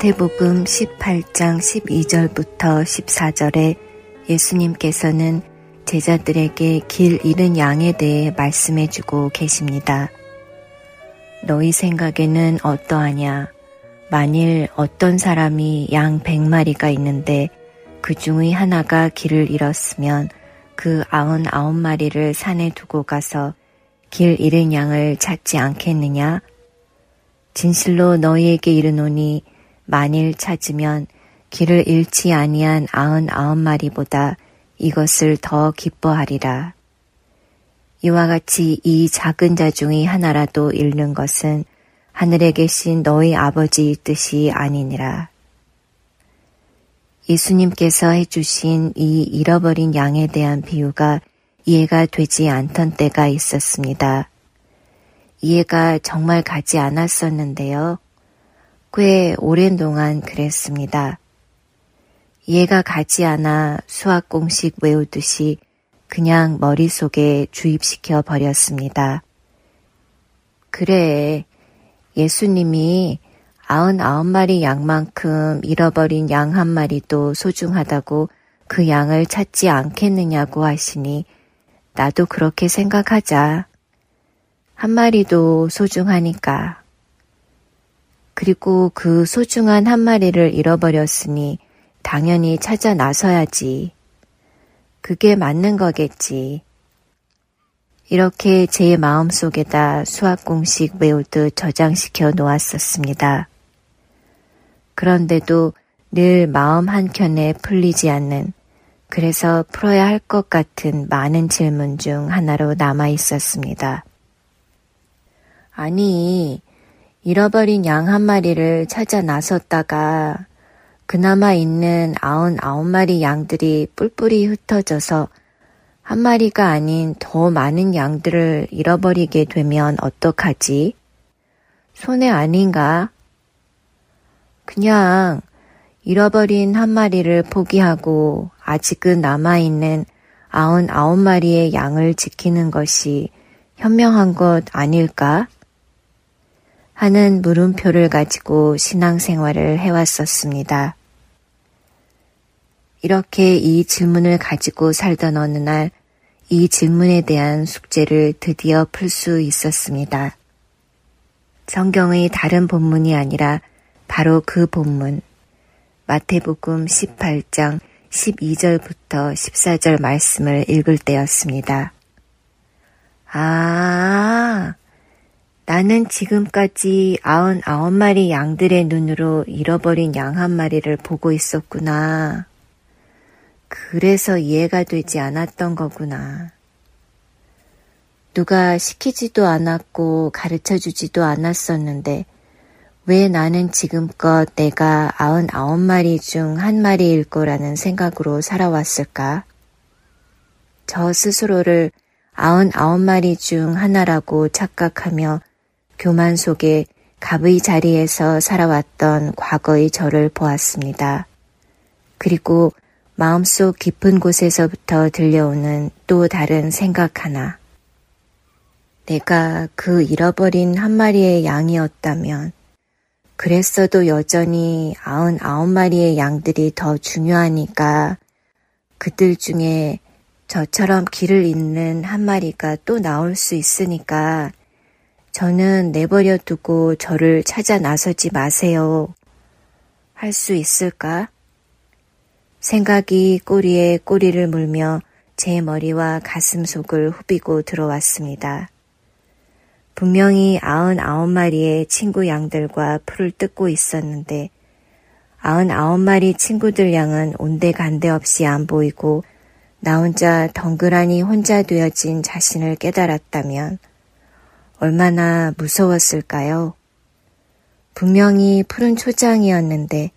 마태복음 18장 12절부터 14절에 예수님께서는 제자들에게 길 잃은 양에 대해 말씀해 주고 계십니다. 너희 생각에는 어떠하냐? 만일 어떤 사람이 양 100마리가 있는데 그 중의 하나가 길을 잃었으면 그 아흔 아홉 마리를 산에 두고 가서 길 잃은 양을 찾지 않겠느냐? 진실로 너희에게 이르노니 만일 찾으면 길을 잃지 아니한 아흔 아홉 마리보다 이것을 더 기뻐하리라. 이와 같이 이 작은 자 중의 하나라도 잃는 것은 하늘에 계신 너희 아버지의 뜻이 아니니라. 예수님께서 해주신 이 잃어버린 양에 대한 비유가 이해가 되지 않던 때가 있었습니다. 이해가 정말 가지 않았었는데요. 꽤 오랜 동안 그랬습니다. 이해가 가지 않아 수학 공식 외우듯이 그냥 머릿속에 주입시켜 버렸습니다. 그래, 예수님이 아흔 아홉 마리 양만큼 잃어버린 양 한 마리도 소중하다고 그 양을 찾지 않겠느냐고 하시니 나도 그렇게 생각하자. 한 마리도 소중하니까. 그리고 그 소중한 한 마리를 잃어버렸으니 당연히 찾아 나서야지. 그게 맞는 거겠지. 이렇게 제 마음속에다 수학 공식 외우듯 저장시켜 놓았었습니다. 그런데도 늘 마음 한켠에 풀리지 않는 그래서 풀어야 할 것 같은 많은 질문 중 하나로 남아 있었습니다. 아니, 잃어버린 양 한 마리를 찾아 나섰다가 그나마 있는 아흔 아홉 마리 양들이 뿔뿔이 흩어져서 한 마리가 아닌 더 많은 양들을 잃어버리게 되면 어떡하지? 손해 아닌가? 그냥 잃어버린 한 마리를 포기하고 아직은 남아있는 아흔 아홉 마리의 양을 지키는 것이 현명한 것 아닐까? 하는 물음표를 가지고 신앙생활을 해왔었습니다. 이렇게 이 질문을 가지고 살던 어느 날 이 질문에 대한 숙제를 드디어 풀 수 있었습니다. 성경의 다른 본문이 아니라 바로 그 본문, 마태복음 18장 12절부터 14절 말씀을 읽을 때였습니다. 아, 나는 지금까지 아흔 아홉 마리 양들의 눈으로 잃어버린 양 한 마리를 보고 있었구나. 그래서 이해가 되지 않았던 거구나. 누가 시키지도 않았고 가르쳐 주지도 않았었는데 왜 나는 지금껏 내가 아흔 아홉 마리 중 한 마리일 거라는 생각으로 살아왔을까? 저 스스로를 아흔 아홉 마리 중 하나라고 착각하며 교만 속에 갑의 자리에서 살아왔던 과거의 저를 보았습니다. 그리고 마음속 깊은 곳에서부터 들려오는 또 다른 생각 하나. 내가 그 잃어버린 한 마리의 양이었다면, 그랬어도 여전히 아흔 아홉 마리의 양들이 더 중요하니까 그들 중에 저처럼 길을 잇는 한 마리가 또 나올 수 있으니까 저는 내버려 두고 저를 찾아 나서지 마세요. 할 수 있을까? 생각이 꼬리에 꼬리를 물며 제 머리와 가슴 속을 후비고 들어왔습니다. 분명히 아흔 아홉 마리의 친구 양들과 풀을 뜯고 있었는데 아흔아홉 마리 친구들 양은 온데간데 없이 안 보이고 나 혼자 덩그라니 혼자 되어진 자신을 깨달았다면 얼마나 무서웠을까요? 분명히 푸른 초장이었는데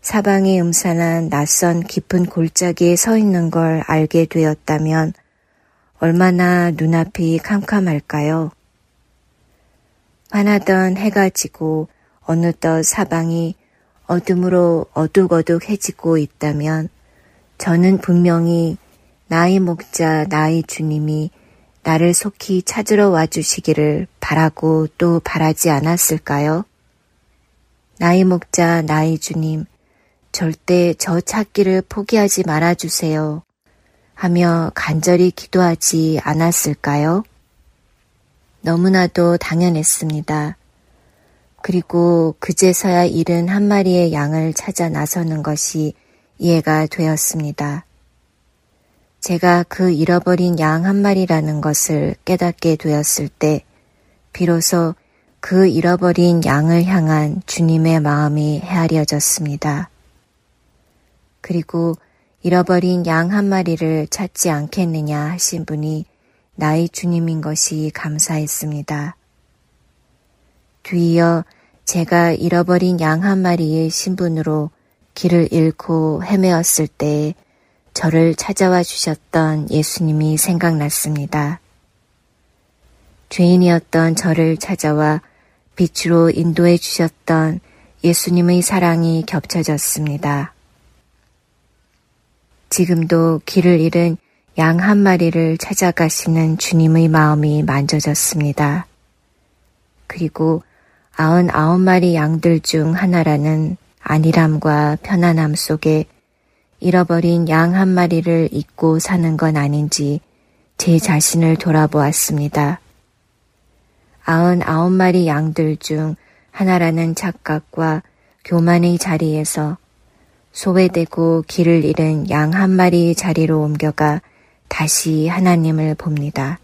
사방이 음산한 낯선 깊은 골짜기에 서 있는 걸 알게 되었다면 얼마나 눈앞이 캄캄할까요? 환하던 해가 지고 어느덧 사방이 어둠으로 어둑어둑해지고 있다면 저는 분명히 나의 목자 나의 주님이 나를 속히 찾으러 와 주시기를 바라고 또 바라지 않았을까요? 나의 목자 나의 주님 절대 저 찾기를 포기하지 말아 주세요 하며 간절히 기도하지 않았을까요? 너무나도 당연했습니다. 그리고 그제서야 잃은 한 마리의 양을 찾아 나서는 것이 이해가 되었습니다. 제가 그 잃어버린 양 한 마리라는 것을 깨닫게 되었을 때, 비로소 그 잃어버린 양을 향한 주님의 마음이 헤아려졌습니다. 그리고 잃어버린 양 한 마리를 찾지 않겠느냐 하신 분이 나의 주님인 것이 감사했습니다. 뒤이어 제가 잃어버린 양 한 마리의 신분으로 길을 잃고 헤매었을 때 저를 찾아와 주셨던 예수님이 생각났습니다. 죄인이었던 저를 찾아와 빛으로 인도해 주셨던 예수님의 사랑이 겹쳐졌습니다. 지금도 길을 잃은 양 한 마리를 찾아가시는 주님의 마음이 만져졌습니다. 그리고 아흔 아홉 마리 양들 중 하나라는 안일함과 편안함 속에 잃어버린 양 한 마리를 잊고 사는 건 아닌지 제 자신을 돌아보았습니다. 아흔 아홉 마리 양들 중 하나라는 착각과 교만의 자리에서 소외되고 길을 잃은 양 한 마리의 자리로 옮겨가 다시 하나님을 봅니다.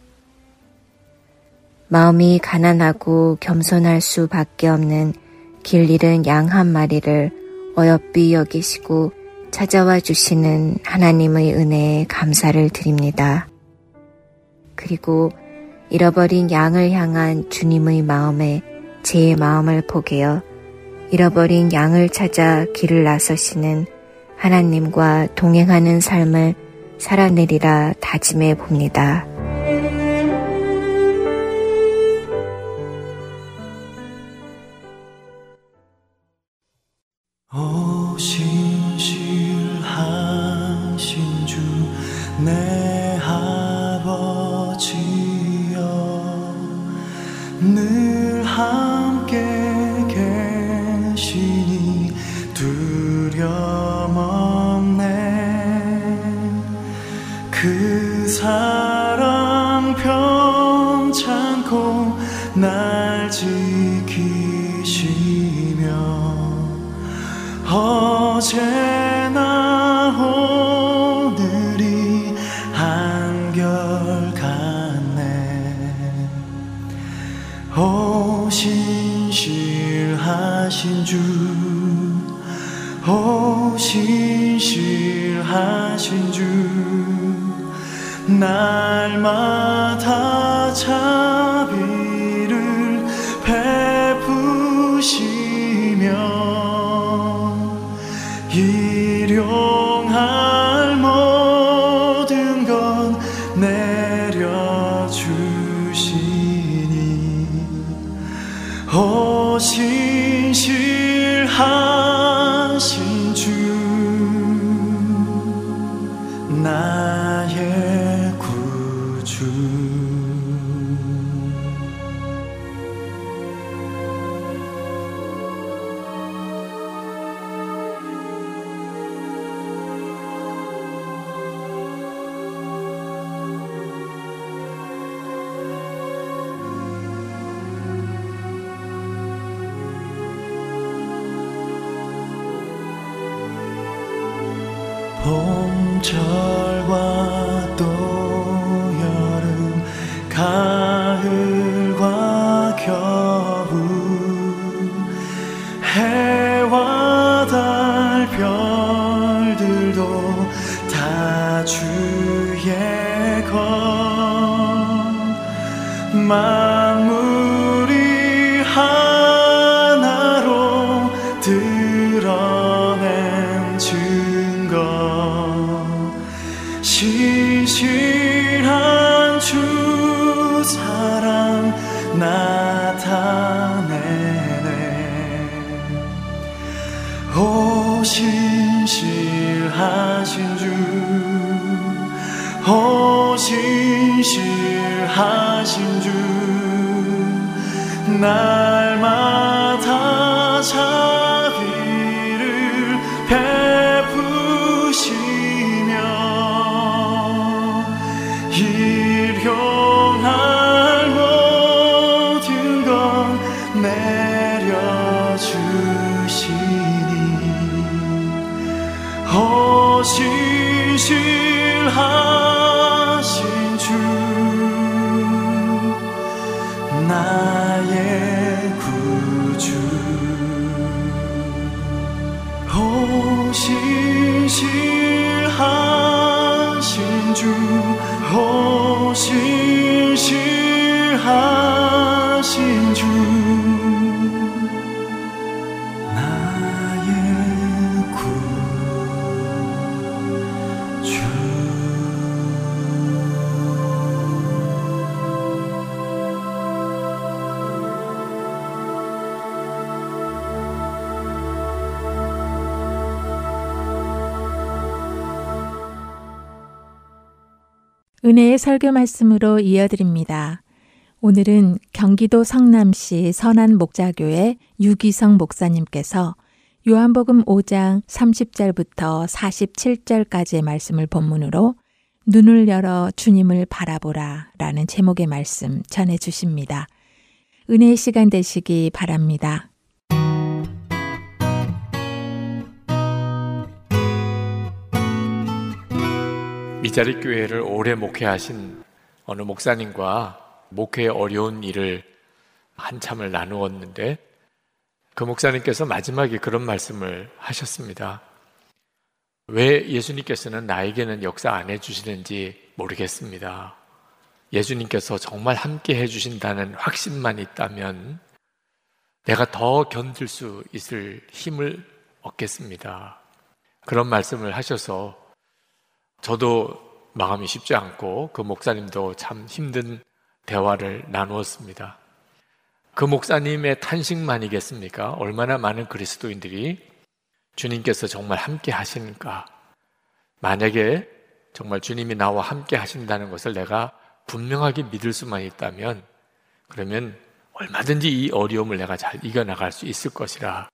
마음이 가난하고 겸손할 수밖에 없는 길 잃은 양 한 마리를 어여삐 여기시고 찾아와 주시는 하나님의 은혜에 감사를 드립니다. 그리고 잃어버린 양을 향한 주님의 마음에 제 마음을 포개어 잃어버린 양을 찾아 길을 나서시는 하나님과 동행하는 삶을 살아내리라 다짐해 봅니다. 해와 은혜의 설교 말씀으로 이어드립니다. 오늘은 경기도 성남시 선안 목자교회 유기성 목사님께서 요한복음 5장 30절부터 47절까지의 말씀을 본문으로 눈을 열어 주님을 바라보라 라는 제목의 말씀 전해 주십니다. 은혜의 시간 되시기 바랍니다. 미자리 교회를 오래 목회하신 어느 목사님과 목회의 어려운 일을 한참을 나누었는데 그 목사님께서 마지막에 그런 말씀을 하셨습니다. 왜 예수님께서는 나에게는 역사 안 해주시는지 모르겠습니다. 예수님께서 정말 함께 해주신다는 확신만 있다면 내가 더 견딜 수 있을 힘을 얻겠습니다. 그런 말씀을 하셔서 저도 마음이 쉽지 않고 그 목사님도 참 힘든 대화를 나누었습니다. 그 목사님의 탄식만이겠습니까? 얼마나 많은 그리스도인들이 주님께서 정말 함께 하시는가? 만약에 정말 주님이 나와 함께 하신다는 것을 내가 분명하게 믿을 수만 있다면 그러면 얼마든지 이 어려움을 내가 잘 이겨나갈 수 있을 것이라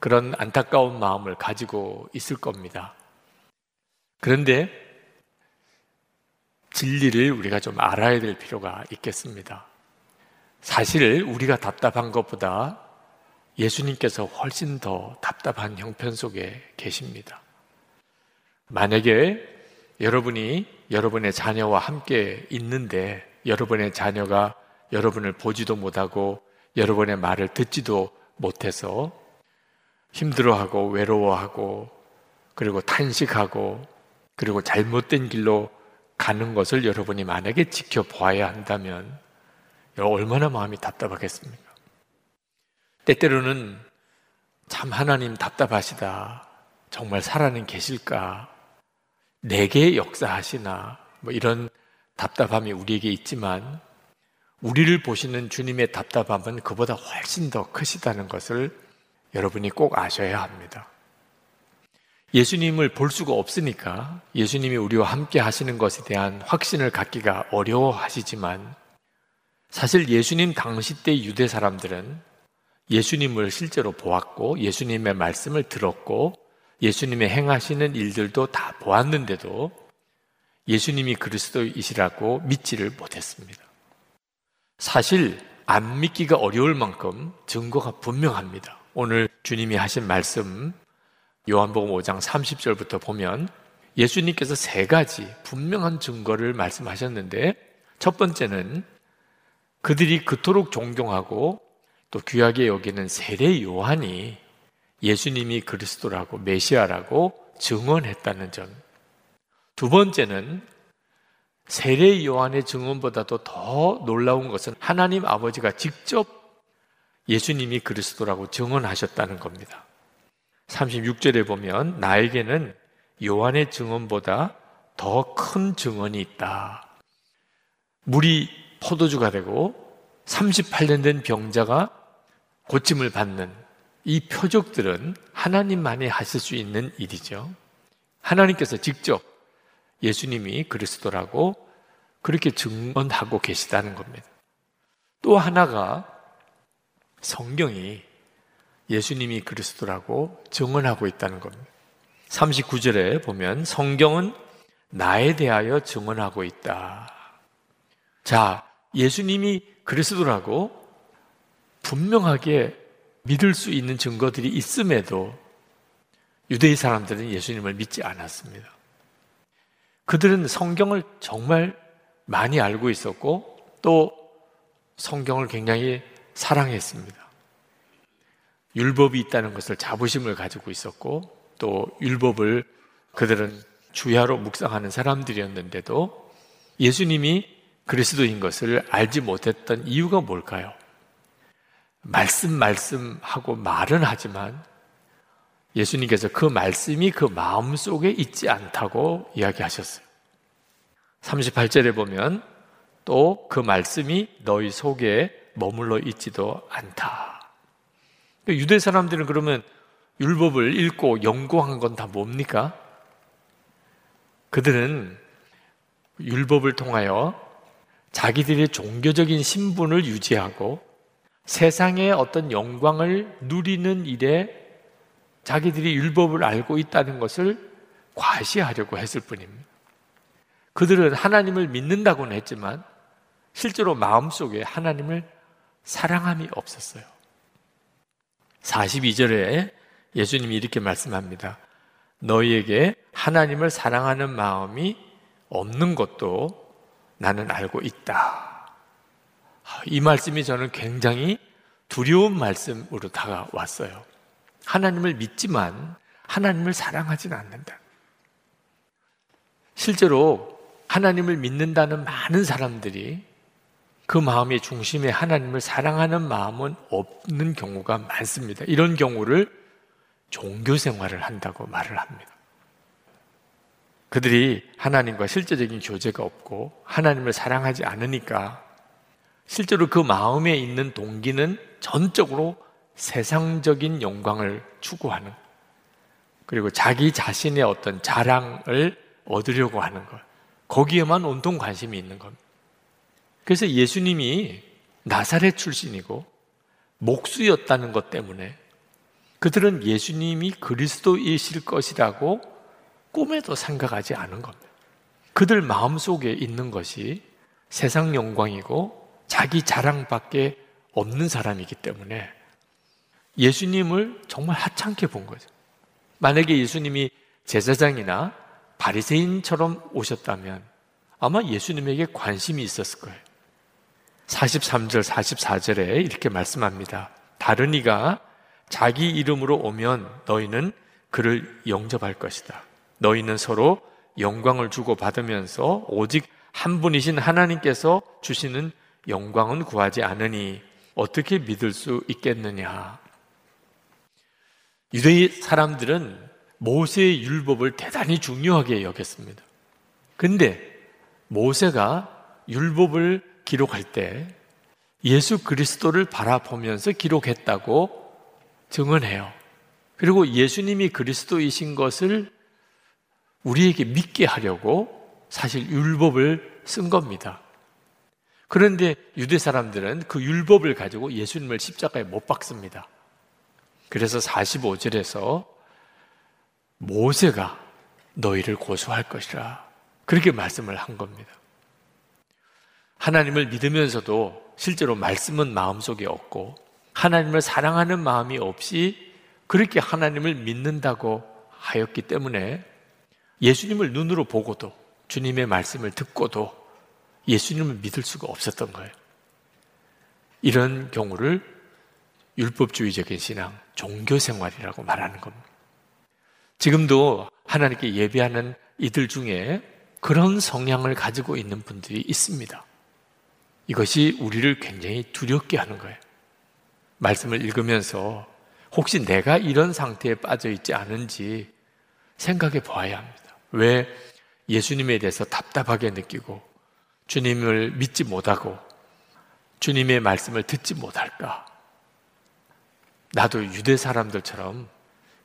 그런 안타까운 마음을 가지고 있을 겁니다. 그런데 진리를 우리가 좀 알아야 될 필요가 있겠습니다. 사실 우리가 답답한 것보다 예수님께서 훨씬 더 답답한 형편 속에 계십니다. 만약에 여러분이 여러분의 자녀와 함께 있는데 여러분의 자녀가 여러분을 보지도 못하고 여러분의 말을 듣지도 못해서 힘들어하고 외로워하고 그리고 탄식하고 그리고 잘못된 길로 가는 것을 여러분이 만약에 지켜보아야 한다면 얼마나 마음이 답답하겠습니까? 때때로는 참 하나님 답답하시다. 정말 살아는 계실까? 내게 역사하시나? 뭐 이런 답답함이 우리에게 있지만 우리를 보시는 주님의 답답함은 그보다 훨씬 더 크시다는 것을 여러분이 꼭 아셔야 합니다. 예수님을 볼 수가 없으니까 예수님이 우리와 함께 하시는 것에 대한 확신을 갖기가 어려워하시지만 사실 예수님 당시 때 유대 사람들은 예수님을 실제로 보았고 예수님의 말씀을 들었고 예수님의 행하시는 일들도 다 보았는데도 예수님이 그리스도이시라고 믿지를 못했습니다. 사실 안 믿기가 어려울 만큼 증거가 분명합니다. 오늘 주님이 하신 말씀 요한복음 5장 30절부터 보면 예수님께서 세 가지 분명한 증거를 말씀하셨는데 첫 번째는 그들이 그토록 존경하고 또 귀하게 여기는 세례 요한이 예수님이 그리스도라고 메시아라고 증언했다는 점. 두 번째는 세례 요한의 증언보다도 더 놀라운 것은 하나님 아버지가 직접 예수님이 그리스도라고 증언하셨다는 겁니다. 36절에 보면 나에게는 요한의 증언보다 더 큰 증언이 있다. 물이 포도주가 되고 38년 된 병자가 고침을 받는 이 표적들은 하나님만이 하실 수 있는 일이죠. 하나님께서 직접 예수님이 그리스도라고 그렇게 증언하고 계시다는 겁니다. 또 하나가 성경이 예수님이 그리스도라고 증언하고 있다는 겁니다. 39절에 보면 성경은 나에 대하여 증언하고 있다. 자, 예수님이 그리스도라고 분명하게 믿을 수 있는 증거들이 있음에도 유대인 사람들은 예수님을 믿지 않았습니다. 그들은 성경을 정말 많이 알고 있었고 또 성경을 굉장히 사랑했습니다. 율법이 있다는 것을 자부심을 가지고 있었고 또 율법을 그들은 주야로 묵상하는 사람들이었는데도 예수님이 그리스도인 것을 알지 못했던 이유가 뭘까요? 말씀, 말씀하고 말은 하지만 예수님께서 그 말씀이 그 마음 속에 있지 않다고 이야기하셨어요. 38절에 보면 또 그 말씀이 너희 속에 머물러 있지도 않다. 유대 사람들은 그러면 율법을 읽고 연구한 건 다 뭡니까? 그들은 율법을 통하여 자기들의 종교적인 신분을 유지하고 세상의 어떤 영광을 누리는 일에 자기들이 율법을 알고 있다는 것을 과시하려고 했을 뿐입니다. 그들은 하나님을 믿는다고는 했지만 실제로 마음속에 하나님을 사랑함이 없었어요. 42절에 예수님이 이렇게 말씀합니다. 너희에게 하나님을 사랑하는 마음이 없는 것도 나는 알고 있다. 이 말씀이 저는 굉장히 두려운 말씀으로 다가왔어요. 하나님을 믿지만 하나님을 사랑하지는 않는다. 실제로 하나님을 믿는다는 많은 사람들이 그 마음의 중심에 하나님을 사랑하는 마음은 없는 경우가 많습니다. 이런 경우를 종교 생활을 한다고 말을 합니다. 그들이 하나님과 실제적인 교제가 없고 하나님을 사랑하지 않으니까 실제로 그 마음에 있는 동기는 전적으로 세상적인 영광을 추구하는 그리고 자기 자신의 어떤 자랑을 얻으려고 하는 것 거기에만 온통 관심이 있는 겁니다. 그래서 예수님이 나사렛 출신이고 목수였다는 것 때문에 그들은 예수님이 그리스도이실 것이라고 꿈에도 생각하지 않은 겁니다. 그들 마음속에 있는 것이 세상 영광이고 자기 자랑밖에 없는 사람이기 때문에 예수님을 정말 하찮게 본 거죠. 만약에 예수님이 제사장이나 바리새인처럼 오셨다면 아마 예수님에게 관심이 있었을 거예요. 43절, 44절에 이렇게 말씀합니다. 다른 이가 자기 이름으로 오면 너희는 그를 영접할 것이다. 너희는 서로 영광을 주고 받으면서 오직 한 분이신 하나님께서 주시는 영광은 구하지 않으니 어떻게 믿을 수 있겠느냐. 유대 사람들은 모세의 율법을 대단히 중요하게 여겼습니다. 근데 모세가 율법을 기록할 때 예수 그리스도를 바라보면서 기록했다고 증언해요. 그리고 예수님이 그리스도이신 것을 우리에게 믿게 하려고 사실 율법을 쓴 겁니다. 그런데 유대 사람들은 그 율법을 가지고 예수님을 십자가에 못 박습니다. 그래서 45절에서 모세가 너희를 고소할 것이라 그렇게 말씀을 한 겁니다. 하나님을 믿으면서도 실제로 말씀은 마음속에 없고 하나님을 사랑하는 마음이 없이 그렇게 하나님을 믿는다고 하였기 때문에 예수님을 눈으로 보고도 주님의 말씀을 듣고도 예수님을 믿을 수가 없었던 거예요. 이런 경우를 율법주의적인 신앙, 종교 생활이라고 말하는 겁니다. 지금도 하나님께 예배하는 이들 중에 그런 성향을 가지고 있는 분들이 있습니다. 이것이 우리를 굉장히 두렵게 하는 거예요. 말씀을 읽으면서 혹시 내가 이런 상태에 빠져 있지 않은지 생각해 보아야 합니다. 왜 예수님에 대해서 답답하게 느끼고 주님을 믿지 못하고 주님의 말씀을 듣지 못할까? 나도 유대 사람들처럼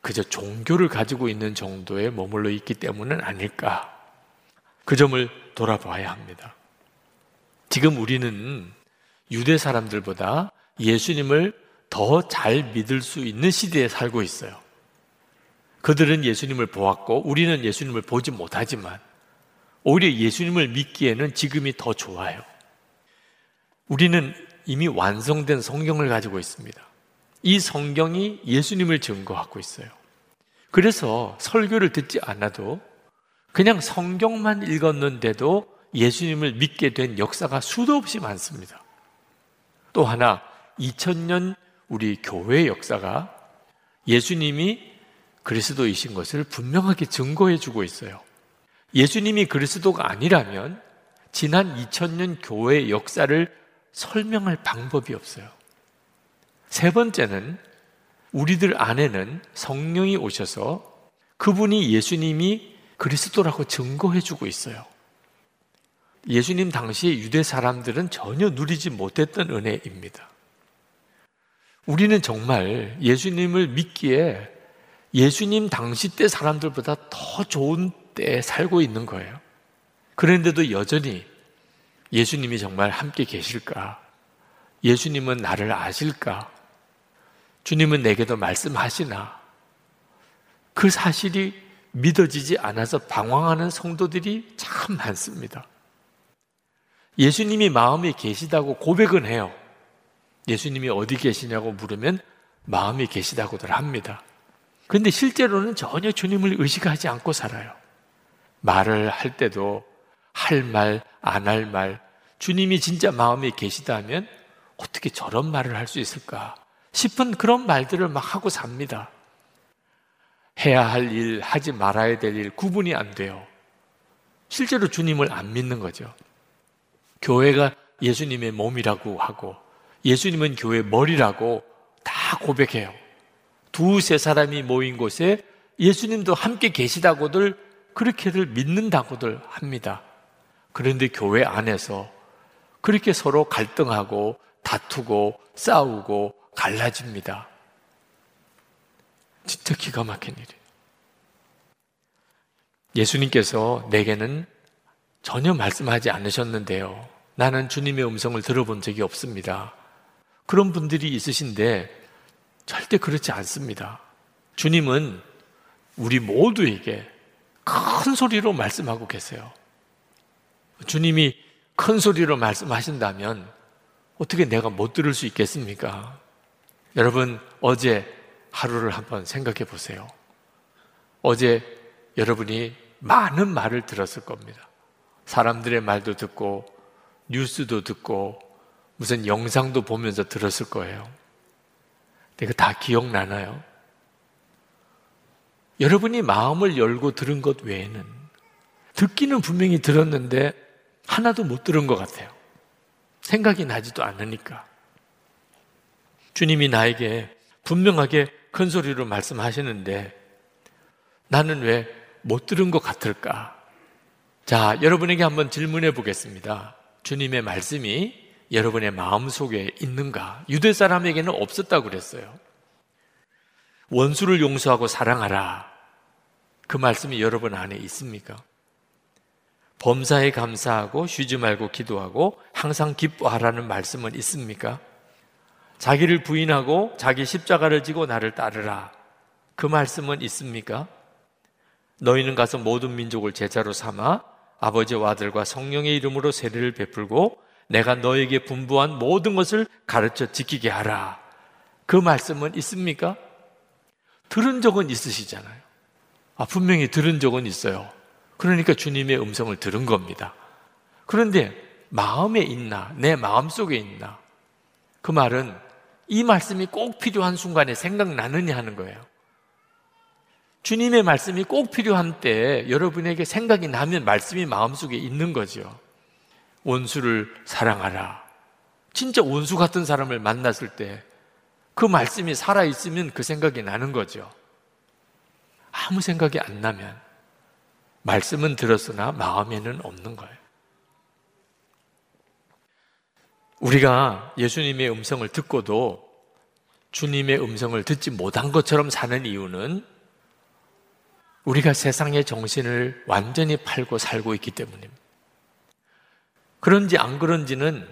그저 종교를 가지고 있는 정도에 머물러 있기 때문은 아닐까? 그 점을 돌아봐야 합니다. 지금 우리는 유대 사람들보다 예수님을 더 잘 믿을 수 있는 시대에 살고 있어요. 그들은 예수님을 보았고 우리는 예수님을 보지 못하지만 오히려 예수님을 믿기에는 지금이 더 좋아요. 우리는 이미 완성된 성경을 가지고 있습니다. 이 성경이 예수님을 증거하고 있어요. 그래서 설교를 듣지 않아도 그냥 성경만 읽었는데도 예수님을 믿게 된 역사가 수도 없이 많습니다. 또 하나 2000년 우리 교회 역사가 예수님이 그리스도이신 것을 분명하게 증거해 주고 있어요. 예수님이 그리스도가 아니라면 지난 2000년 교회 역사를 설명할 방법이 없어요. 세 번째는 우리들 안에는 성령이 오셔서 그분이 예수님이 그리스도라고 증거해 주고 있어요. 예수님 당시 유대 사람들은 전혀 누리지 못했던 은혜입니다. 우리는 정말 예수님을 믿기에 예수님 당시 때 사람들보다 더 좋은 때에 살고 있는 거예요. 그런데도 여전히 예수님이 정말 함께 계실까? 예수님은 나를 아실까? 주님은 내게도 말씀하시나? 그 사실이 믿어지지 않아서 방황하는 성도들이 참 많습니다. 예수님이 마음에 계시다고 고백은 해요. 예수님이 어디 계시냐고 물으면 마음에 계시다고들 합니다. 근데 실제로는 전혀 주님을 의식하지 않고 살아요. 말을 할 때도 할 말, 안 할 말, 주님이 진짜 마음에 계시다면 어떻게 저런 말을 할 수 있을까 싶은 그런 말들을 막 하고 삽니다. 해야 할 일, 하지 말아야 될 일 구분이 안 돼요. 실제로 주님을 안 믿는 거죠. 교회가 예수님의 몸이라고 하고 예수님은 교회 머리라고 다 고백해요. 두세 사람이 모인 곳에 예수님도 함께 계시다고들 그렇게들 믿는다고들 합니다. 그런데 교회 안에서 그렇게 서로 갈등하고 다투고 싸우고 갈라집니다. 진짜 기가 막힌 일이에요. 예수님께서 내게는 전혀 말씀하지 않으셨는데요. 나는 주님의 음성을 들어본 적이 없습니다. 그런 분들이 있으신데 절대 그렇지 않습니다. 주님은 우리 모두에게 큰 소리로 말씀하고 계세요. 주님이 큰 소리로 말씀하신다면 어떻게 내가 못 들을 수 있겠습니까? 여러분, 어제 하루를 한번 생각해 보세요. 어제 여러분이 많은 말을 들었을 겁니다. 사람들의 말도 듣고, 뉴스도 듣고, 무슨 영상도 보면서 들었을 거예요. 내가 다 기억나나요? 여러분이 마음을 열고 들은 것 외에는 듣기는 분명히 들었는데 하나도 못 들은 것 같아요. 생각이 나지도 않으니까. 주님이 나에게 분명하게 큰 소리로 말씀하시는데 나는 왜 못 들은 것 같을까? 자, 여러분에게 한번 질문해 보겠습니다. 주님의 말씀이 여러분의 마음 속에 있는가? 유대 사람에게는 없었다고 그랬어요. 원수를 용서하고 사랑하라. 그 말씀이 여러분 안에 있습니까? 범사에 감사하고 쉬지 말고 기도하고 항상 기뻐하라는 말씀은 있습니까? 자기를 부인하고 자기 십자가를 지고 나를 따르라. 그 말씀은 있습니까? 너희는 가서 모든 민족을 제자로 삼아 아버지와 아들과 성령의 이름으로 세례를 베풀고 내가 너에게 분부한 모든 것을 가르쳐 지키게 하라. 그 말씀은 있습니까? 들은 적은 있으시잖아요. 아, 분명히 들은 적은 있어요. 그러니까 주님의 음성을 들은 겁니다. 그런데 마음에 있나, 내 마음 속에 있나? 그 말은 이 말씀이 꼭 필요한 순간에 생각나느냐 하는 거예요. 주님의 말씀이 꼭 필요한 때 여러분에게 생각이 나면 말씀이 마음속에 있는 거죠. 원수를 사랑하라. 진짜 원수 같은 사람을 만났을 때 그 말씀이 살아있으면 그 생각이 나는 거죠. 아무 생각이 안 나면 말씀은 들었으나 마음에는 없는 거예요. 우리가 예수님의 음성을 듣고도 주님의 음성을 듣지 못한 것처럼 사는 이유는 우리가 세상의 정신을 완전히 팔고 살고 있기 때문입니다. 그런지 안 그런지는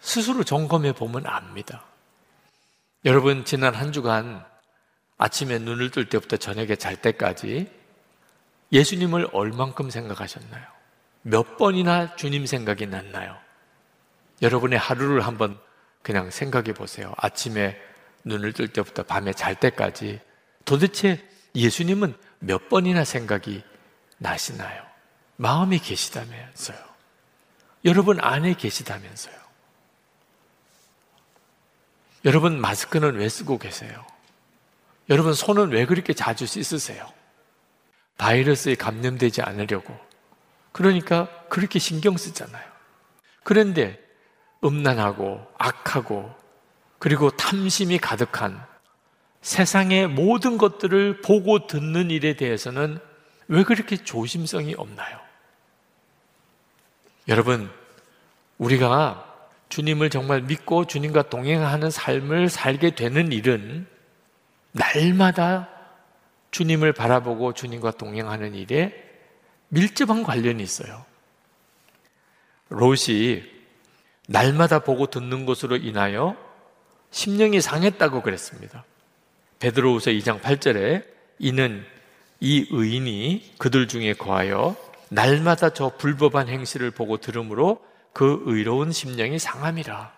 스스로 점검해 보면 압니다. 여러분, 지난 한 주간 아침에 눈을 뜰 때부터 저녁에 잘 때까지 예수님을 얼만큼 생각하셨나요? 몇 번이나 주님 생각이 났나요? 여러분의 하루를 한번 그냥 생각해 보세요. 아침에 눈을 뜰 때부터 밤에 잘 때까지 도대체 예수님은 몇 번이나 생각이 나시나요? 마음에 계시다면서요. 여러분 안에 계시다면서요. 여러분 마스크는 왜 쓰고 계세요? 여러분 손은 왜 그렇게 자주 씻으세요? 바이러스에 감염되지 않으려고. 그러니까 그렇게 신경 쓰잖아요. 그런데 음란하고 악하고 그리고 탐심이 가득한 세상의 모든 것들을 보고 듣는 일에 대해서는 왜 그렇게 조심성이 없나요? 여러분, 우리가 주님을 정말 믿고 주님과 동행하는 삶을 살게 되는 일은 날마다 주님을 바라보고 주님과 동행하는 일에 밀접한 관련이 있어요. 롯이 날마다 보고 듣는 것으로 인하여 심령이 상했다고 그랬습니다. 베드로후서 2장 8절에 이는 이 의인이 그들 중에 거하여 날마다 저 불법한 행실을 보고 들으므로 그 의로운 심령이 상함이라.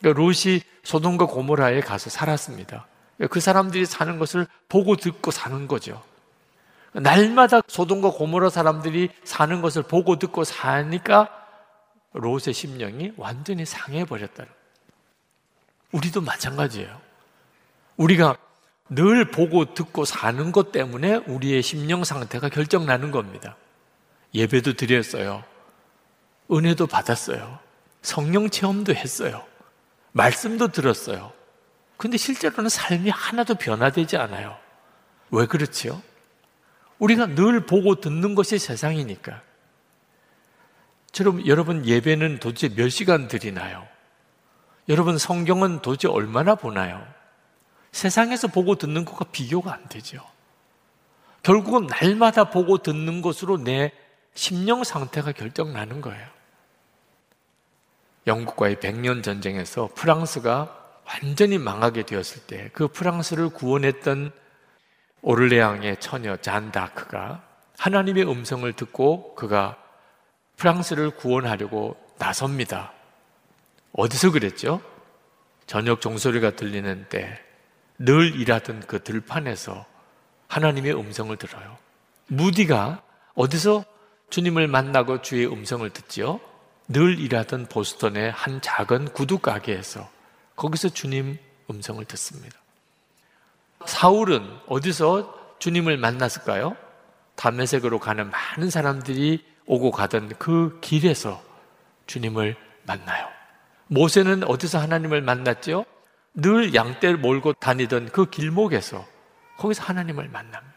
그러니까 롯이 소돔과 고모라에 가서 살았습니다. 그 사람들이 사는 것을 보고 듣고 사는 거죠. 날마다 소돔과 고모라 사람들이 사는 것을 보고 듣고 사니까 롯의 심령이 완전히 상해 버렸다. 우리도 마찬가지예요. 우리가 늘 보고 듣고 사는 것 때문에 우리의 심령 상태가 결정나는 겁니다. 예배도 드렸어요. 은혜도 받았어요. 성령 체험도 했어요. 말씀도 들었어요. 근데 실제로는 삶이 하나도 변화되지 않아요. 왜 그렇지요? 우리가 늘 보고 듣는 것이 세상이니까. 여러분, 여러분 예배는 도대체 몇 시간 드리나요? 여러분 성경은 도대체 얼마나 보나요? 세상에서 보고 듣는 것과 비교가 안 되죠. 결국은 날마다 보고 듣는 것으로 내 심령 상태가 결정나는 거예요. 영국과의 백년 전쟁에서 프랑스가 완전히 망하게 되었을 때 그 프랑스를 구원했던 오를레앙의 처녀 잔 다크가 하나님의 음성을 듣고 그가 프랑스를 구원하려고 나섭니다. 어디서 그랬죠? 저녁 종소리가 들리는 때 늘 일하던 그 들판에서 하나님의 음성을 들어요. 무디가 어디서 주님을 만나고 주의 음성을 듣지요? 늘 일하던 보스턴의 한 작은 구두 가게에서 거기서 주님 음성을 듣습니다. 사울은 어디서 주님을 만났을까요? 담메색으로 가는 많은 사람들이 오고 가던 그 길에서 주님을 만나요. 모세는 어디서 하나님을 만났죠? 늘 양떼를 몰고 다니던 그 길목에서 거기서 하나님을 만납니다.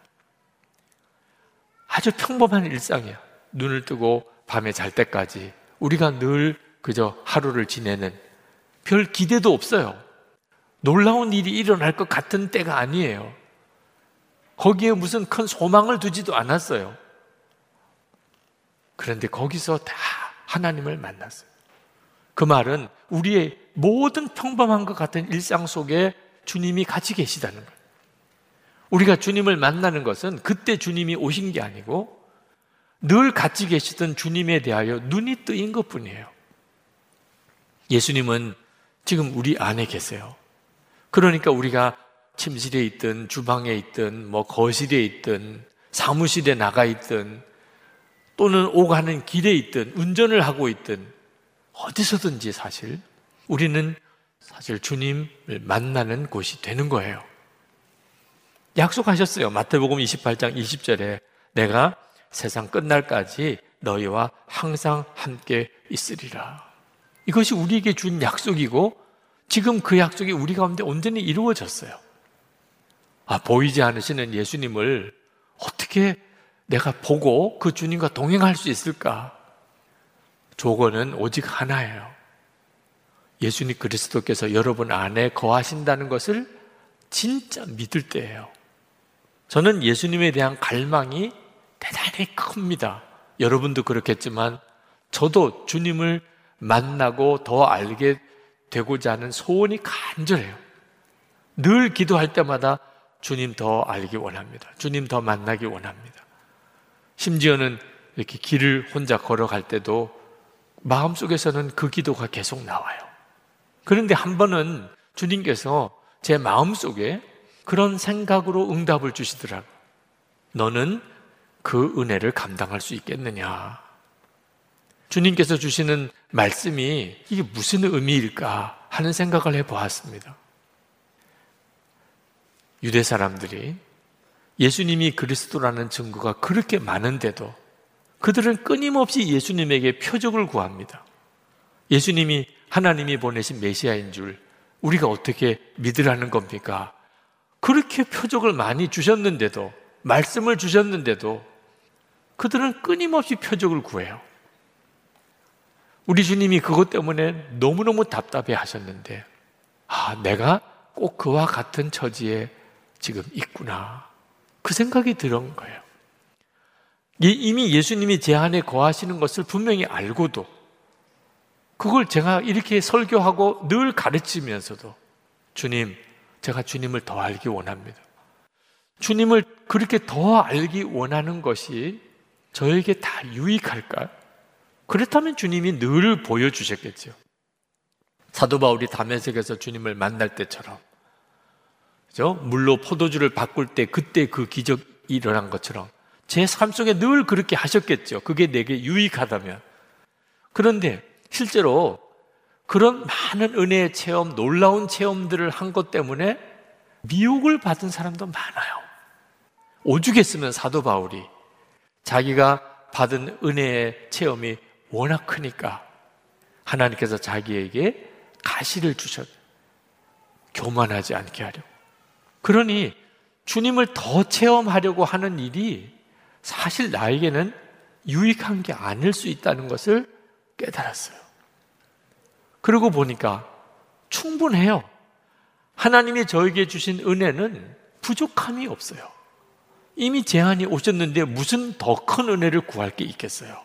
아주 평범한 일상이야. 눈을 뜨고 밤에 잘 때까지 우리가 늘 그저 하루를 지내는 별 기대도 없어요. 놀라운 일이 일어날 것 같은 때가 아니에요. 거기에 무슨 큰 소망을 두지도 않았어요. 그런데 거기서 다 하나님을 만났어요. 그 말은 우리의 모든 평범한 것 같은 일상 속에 주님이 같이 계시다는 거예요. 우리가 주님을 만나는 것은 그때 주님이 오신 게 아니고 늘 같이 계시던 주님에 대하여 눈이 뜨인 것 뿐이에요. 예수님은 지금 우리 안에 계세요. 그러니까 우리가 침실에 있든 주방에 있든 뭐 거실에 있든 사무실에 나가 있든 또는 오가는 길에 있든 운전을 하고 있든 어디서든지 사실 우리는 사실 주님을 만나는 곳이 되는 거예요. 약속하셨어요. 마태복음 28장 20절에 내가 세상 끝날까지 너희와 항상 함께 있으리라. 이것이 우리에게 준 약속이고 지금 그 약속이 우리 가운데 온전히 이루어졌어요. 아, 보이지 않으시는 예수님을 어떻게 내가 보고 그 주님과 동행할 수 있을까? 조건은 오직 하나예요. 예수님 그리스도께서 여러분 안에 거하신다는 것을 진짜 믿을 때예요. 저는 예수님에 대한 갈망이 대단히 큽니다. 여러분도 그렇겠지만 저도 주님을 만나고 더 알게 되고자 하는 소원이 간절해요. 늘 기도할 때마다 주님 더 알기 원합니다. 주님 더 만나기 원합니다. 심지어는 이렇게 길을 혼자 걸어갈 때도 마음속에서는 그 기도가 계속 나와요. 그런데 한 번은 주님께서 제 마음속에 그런 생각으로 응답을 주시더라고요. 너는 그 은혜를 감당할 수 있겠느냐? 주님께서 주시는 말씀이 이게 무슨 의미일까 하는 생각을 해 보았습니다. 유대 사람들이 예수님이 그리스도라는 증거가 그렇게 많은데도 그들은 끊임없이 예수님에게 표적을 구합니다. 예수님이 하나님이 보내신 메시아인 줄 우리가 어떻게 믿으라는 겁니까? 그렇게 표적을 많이 주셨는데도, 말씀을 주셨는데도 그들은 끊임없이 표적을 구해요. 우리 주님이 그것 때문에 너무너무 답답해 하셨는데, 아, 내가 꼭 그와 같은 처지에 지금 있구나. 그 생각이 들은 거예요. 이미 예수님이 제 안에 거하시는 것을 분명히 알고도 그걸 제가 이렇게 설교하고 늘 가르치면서도 주님, 제가 주님을 더 알기 원합니다. 주님을 그렇게 더 알기 원하는 것이 저에게 다 유익할까요? 그렇다면 주님이 늘 보여주셨겠죠. 사도 바울이 담에색에서 주님을 만날 때처럼 그죠? 물로 포도주를 바꿀 때 그때 그 기적이 일어난 것처럼 제 삶 속에 늘 그렇게 하셨겠죠. 그게 내게 유익하다면. 그런데 실제로 그런 많은 은혜의 체험, 놀라운 체험들을 한 것 때문에 미혹을 받은 사람도 많아요. 오죽했으면 사도 바울이 자기가 받은 은혜의 체험이 워낙 크니까 하나님께서 자기에게 가시를 주셨. 교만하지 않게 하려고. 그러니 주님을 더 체험하려고 하는 일이 사실 나에게는 유익한 게 아닐 수 있다는 것을 깨달았어요. 그러고 보니까 충분해요. 하나님이 저에게 주신 은혜는 부족함이 없어요. 이미 제한이 오셨는데 무슨 더 큰 은혜를 구할 게 있겠어요.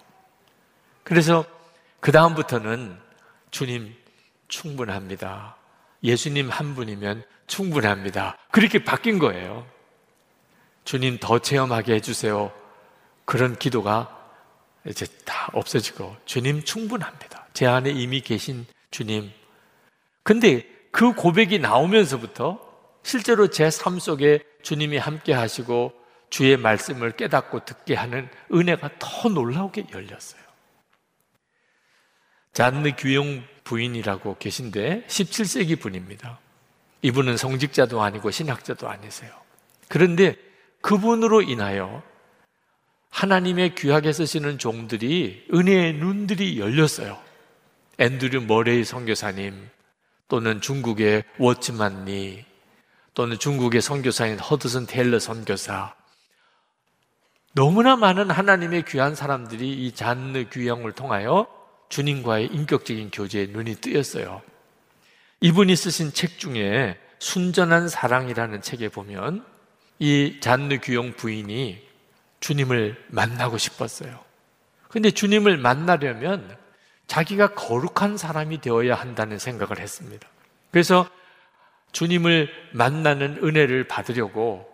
그래서 그다음부터는 주님 충분합니다. 예수님 한 분이면 충분합니다. 그렇게 바뀐 거예요. 주님 더 체험하게 해주세요. 그런 기도가 이제 다 없어지고 주님 충분합니다. 제 안에 이미 계신 주님. 근데 그 고백이 나오면서부터 실제로 제 삶 속에 주님이 함께 하시고 주의 말씀을 깨닫고 듣게 하는 은혜가 더 놀라우게 열렸어요. 잔느 규용 부인이라고 계신데 17세기 분입니다. 이분은 성직자도 아니고 신학자도 아니세요. 그런데 그분으로 인하여 하나님의 귀하게 쓰시는 종들이 은혜의 눈들이 열렸어요. 앤드류 머레이 선교사님 또는 중국의 워치만니 또는 중국의 선교사인 허드슨 테일러 선교사 너무나 많은 하나님의 귀한 사람들이 이 잔느 귀영을 통하여 주님과의 인격적인 교제에 눈이 뜨였어요. 이분이 쓰신 책 중에 순전한 사랑이라는 책에 보면 이 잔느 귀용 부인이 주님을 만나고 싶었어요. 근데 주님을 만나려면 자기가 거룩한 사람이 되어야 한다는 생각을 했습니다. 그래서 주님을 만나는 은혜를 받으려고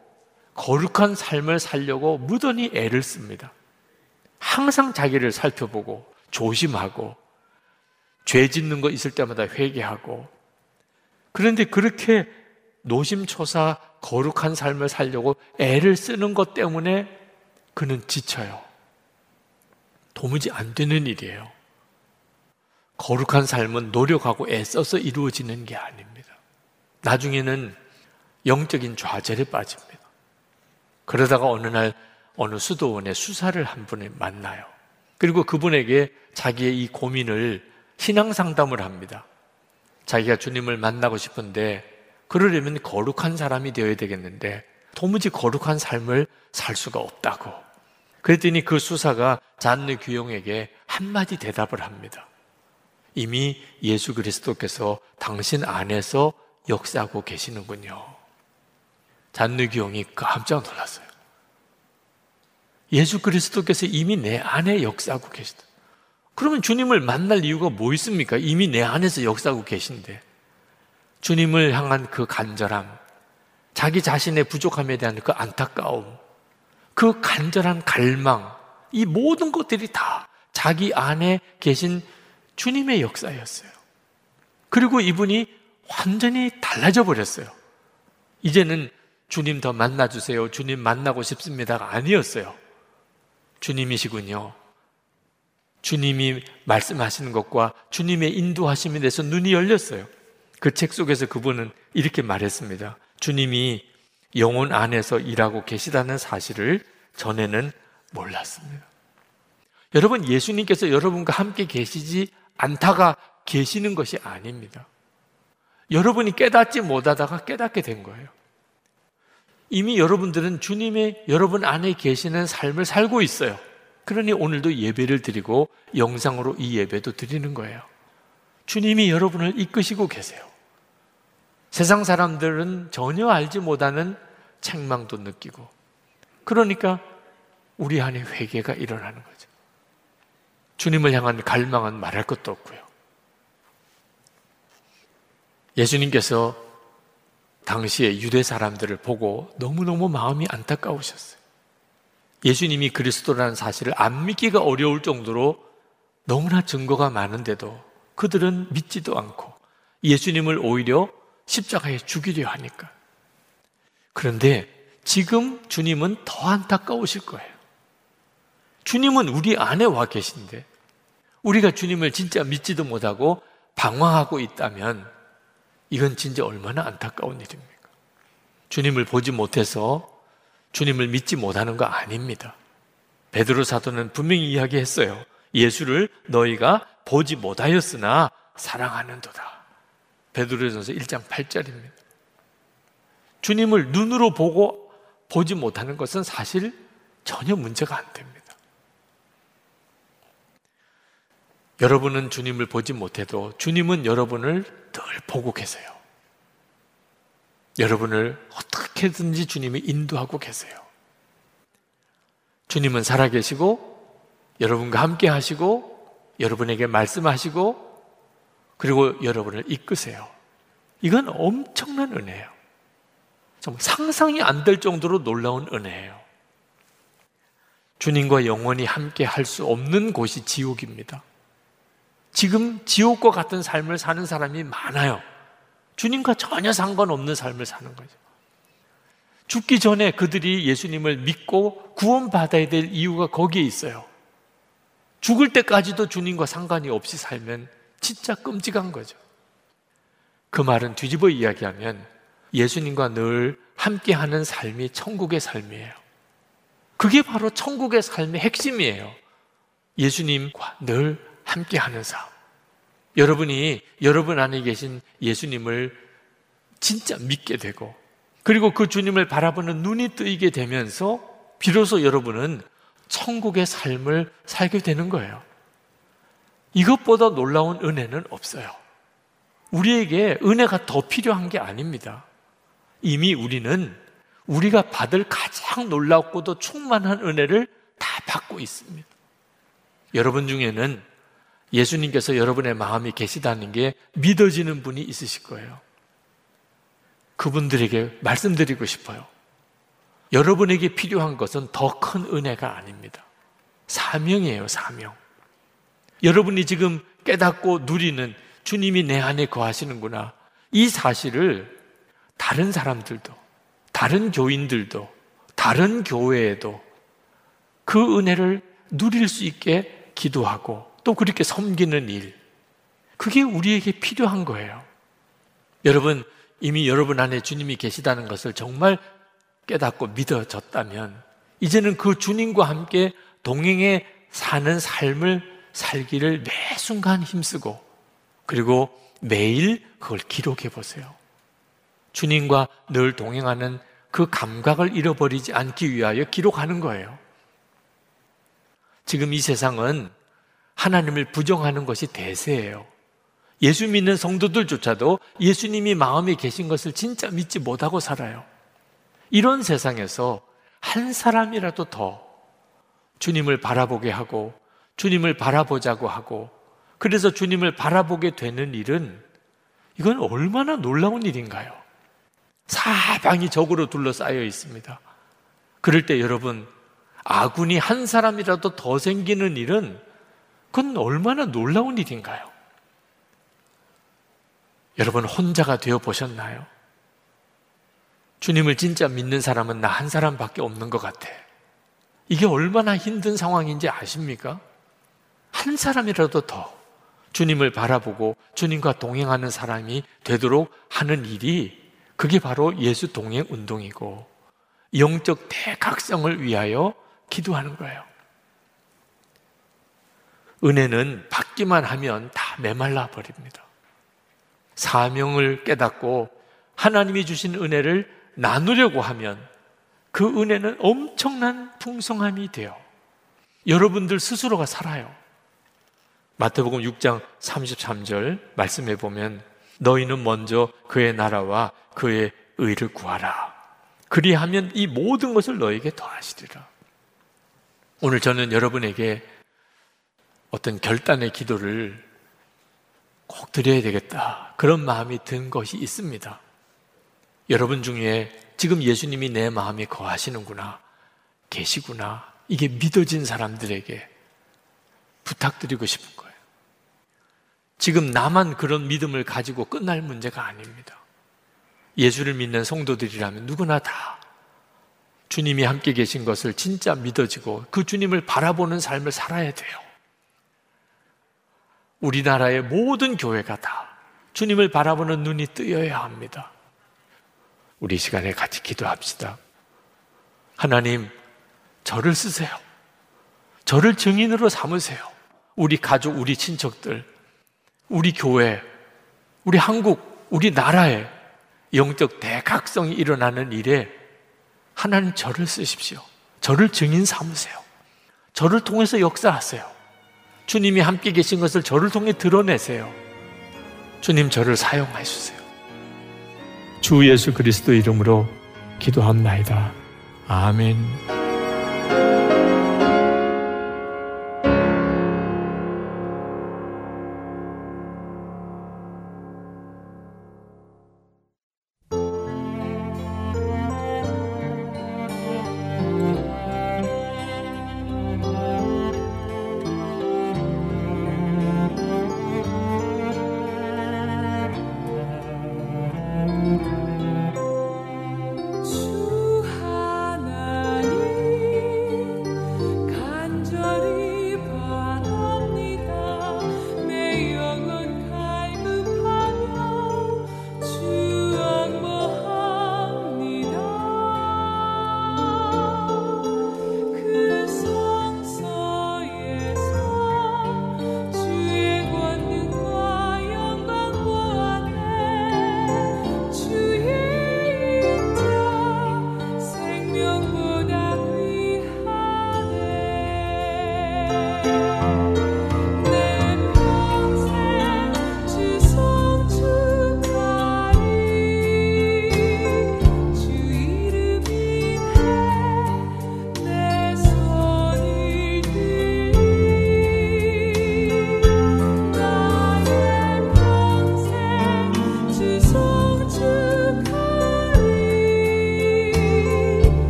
거룩한 삶을 살려고 무던히 애를 씁니다. 항상 자기를 살펴보고 조심하고 죄 짓는 거 있을 때마다 회개하고 그런데 그렇게 노심초사 거룩한 삶을 살려고 애를 쓰는 것 때문에 그는 지쳐요. 도무지 안 되는 일이에요. 거룩한 삶은 노력하고 애써서 이루어지는 게 아닙니다. 나중에는 영적인 좌절에 빠집니다. 그러다가 어느 날 어느 수도원에 수사를 한 분을 만나요. 그리고 그분에게 자기의 이 고민을 신앙 상담을 합니다. 자기가 주님을 만나고 싶은데 그러려면 거룩한 사람이 되어야 되겠는데 도무지 거룩한 삶을 살 수가 없다고. 그랬더니 그 수사가 잔느 귀용에게 한마디 대답을 합니다. 이미 예수 그리스도께서 당신 안에서 역사하고 계시는군요. 잔느 귀용이 깜짝 놀랐어요. 예수 그리스도께서 이미 내 안에 역사하고 계시다. 그러면 주님을 만날 이유가 뭐 있습니까? 이미 내 안에서 역사하고 계신데. 주님을 향한 그 간절함, 자기 자신의 부족함에 대한 그 안타까움, 그 간절한 갈망, 이 모든 것들이 다 자기 안에 계신 주님의 역사였어요. 그리고 이분이 완전히 달라져 버렸어요. 이제는 주님 더 만나주세요. 주님 만나고 싶습니다가 아니었어요. 주님이시군요. 주님이 말씀하시는 것과 주님의 인도하심에 대해서 눈이 열렸어요. 그 책 속에서 그분은 이렇게 말했습니다. 주님이 영혼 안에서 일하고 계시다는 사실을 전에는 몰랐습니다. 여러분, 예수님께서 여러분과 함께 계시지 않다가 계시는 것이 아닙니다. 여러분이 깨닫지 못하다가 깨닫게 된 거예요. 이미 여러분들은 주님의 여러분 안에 계시는 삶을 살고 있어요. 그러니 오늘도 예배를 드리고 영상으로 이 예배도 드리는 거예요. 주님이 여러분을 이끄시고 계세요. 세상 사람들은 전혀 알지 못하는 책망도 느끼고 그러니까 우리 안에 회개가 일어나는 거죠. 주님을 향한 갈망은 말할 것도 없고요. 예수님께서 당시에 유대 사람들을 보고 너무너무 마음이 안타까우셨어요. 예수님이 그리스도라는 사실을 안 믿기가 어려울 정도로 너무나 증거가 많은데도 그들은 믿지도 않고 예수님을 오히려 십자가에 죽이려 하니까. 그런데 지금 주님은 더 안타까우실 거예요. 주님은 우리 안에 와 계신데 우리가 주님을 진짜 믿지도 못하고 방황하고 있다면 이건 진짜 얼마나 안타까운 일입니까? 주님을 보지 못해서 주님을 믿지 못하는 거 아닙니다. 베드로 사도는 분명히 이야기했어요. 예수를 너희가 보지 못하였으나 사랑하는도다. 베드로전서 1장 8절입니다. 주님을 눈으로 보고 보지 못하는 것은 사실 전혀 문제가 안 됩니다. 여러분은 주님을 보지 못해도 주님은 여러분을 늘 보고 계세요. 여러분을 어떻게든지 주님이 인도하고 계세요. 주님은 살아계시고 여러분과 함께 하시고 여러분에게 말씀하시고 그리고 여러분을 이끄세요. 이건 엄청난 은혜예요. 좀 상상이 안 될 정도로 놀라운 은혜예요. 주님과 영원히 함께 할 수 없는 곳이 지옥입니다. 지금 지옥과 같은 삶을 사는 사람이 많아요. 주님과 전혀 상관없는 삶을 사는 거죠. 죽기 전에 그들이 예수님을 믿고 구원받아야 될 이유가 거기에 있어요. 죽을 때까지도 주님과 상관이 없이 살면 진짜 끔찍한 거죠. 그 말은 뒤집어 이야기하면 예수님과 늘 함께하는 삶이 천국의 삶이에요. 그게 바로 천국의 삶의 핵심이에요. 예수님과 늘 함께하는 삶. 여러분이 여러분 안에 계신 예수님을 진짜 믿게 되고 그리고 그 주님을 바라보는 눈이 뜨이게 되면서 비로소 여러분은 천국의 삶을 살게 되는 거예요. 이것보다 놀라운 은혜는 없어요. 우리에게 은혜가 더 필요한 게 아닙니다. 이미 우리는 우리가 받을 가장 놀랍고도 충만한 은혜를 다 받고 있습니다. 여러분 중에는 예수님께서 여러분의 마음이 계시다는 게 믿어지는 분이 있으실 거예요. 그분들에게 말씀드리고 싶어요. 여러분에게 필요한 것은 더 큰 은혜가 아닙니다. 사명이에요, 사명. 여러분이 지금 깨닫고 누리는 주님이 내 안에 거하시는구나. 이 사실을 다른 사람들도, 다른 교인들도, 다른 교회에도 그 은혜를 누릴 수 있게 기도하고 또 그렇게 섬기는 일. 그게 우리에게 필요한 거예요. 여러분, 이미 여러분 안에 주님이 계시다는 것을 정말 깨닫고 믿어졌다면 이제는 그 주님과 함께 동행해 사는 삶을 살기를 매 순간 힘쓰고 그리고 매일 그걸 기록해 보세요. 주님과 늘 동행하는 그 감각을 잃어버리지 않기 위하여 기록하는 거예요. 지금 이 세상은 하나님을 부정하는 것이 대세예요. 예수 믿는 성도들조차도 예수님이 마음에 계신 것을 진짜 믿지 못하고 살아요. 이런 세상에서 한 사람이라도 더 주님을 바라보게 하고 주님을 바라보자고 하고 그래서 주님을 바라보게 되는 일은 이건 얼마나 놀라운 일인가요? 사방이 적으로 둘러싸여 있습니다. 그럴 때 여러분, 아군이 한 사람이라도 더 생기는 일은 그건 얼마나 놀라운 일인가요? 여러분 혼자가 되어 보셨나요? 주님을 진짜 믿는 사람은 나 한 사람밖에 없는 것 같아. 이게 얼마나 힘든 상황인지 아십니까? 한 사람이라도 더 주님을 바라보고 주님과 동행하는 사람이 되도록 하는 일이 그게 바로 예수 동행 운동이고 영적 대각성을 위하여 기도하는 거예요. 은혜는 받기만 하면 다 메말라 버립니다. 사명을 깨닫고 하나님이 주신 은혜를 나누려고 하면 그 은혜는 엄청난 풍성함이 돼요. 여러분들 스스로가 살아요. 마태복음 6장 33절 말씀해 보면 너희는 먼저 그의 나라와 그의 의를 구하라. 그리하면 이 모든 것을 너에게 더하시리라. 오늘 저는 여러분에게 어떤 결단의 기도를 꼭 드려야 되겠다. 그런 마음이 든 것이 있습니다. 여러분 중에 지금 예수님이 내 마음에 거하시는구나, 계시구나, 이게 믿어진 사람들에게 부탁드리고 싶은 거예요. 지금 나만 그런 믿음을 가지고 끝날 문제가 아닙니다. 예수를 믿는 성도들이라면 누구나 다 주님이 함께 계신 것을 진짜 믿어지고 그 주님을 바라보는 삶을 살아야 돼요. 우리나라의 모든 교회가 다 주님을 바라보는 눈이 뜨여야 합니다. 우리 시간에 같이 기도합시다. 하나님, 저를 쓰세요. 저를 증인으로 삼으세요. 우리 가족, 우리 친척들, 우리 교회, 우리 한국, 우리 나라에 영적 대각성이 일어나는 일에 하나님 저를 쓰십시오. 저를 증인 삼으세요. 저를 통해서 역사하세요. 주님이 함께 계신 것을 저를 통해 드러내세요. 주님 저를 사용해 주세요. 주 예수 그리스도 이름으로 기도합나이다. 아멘.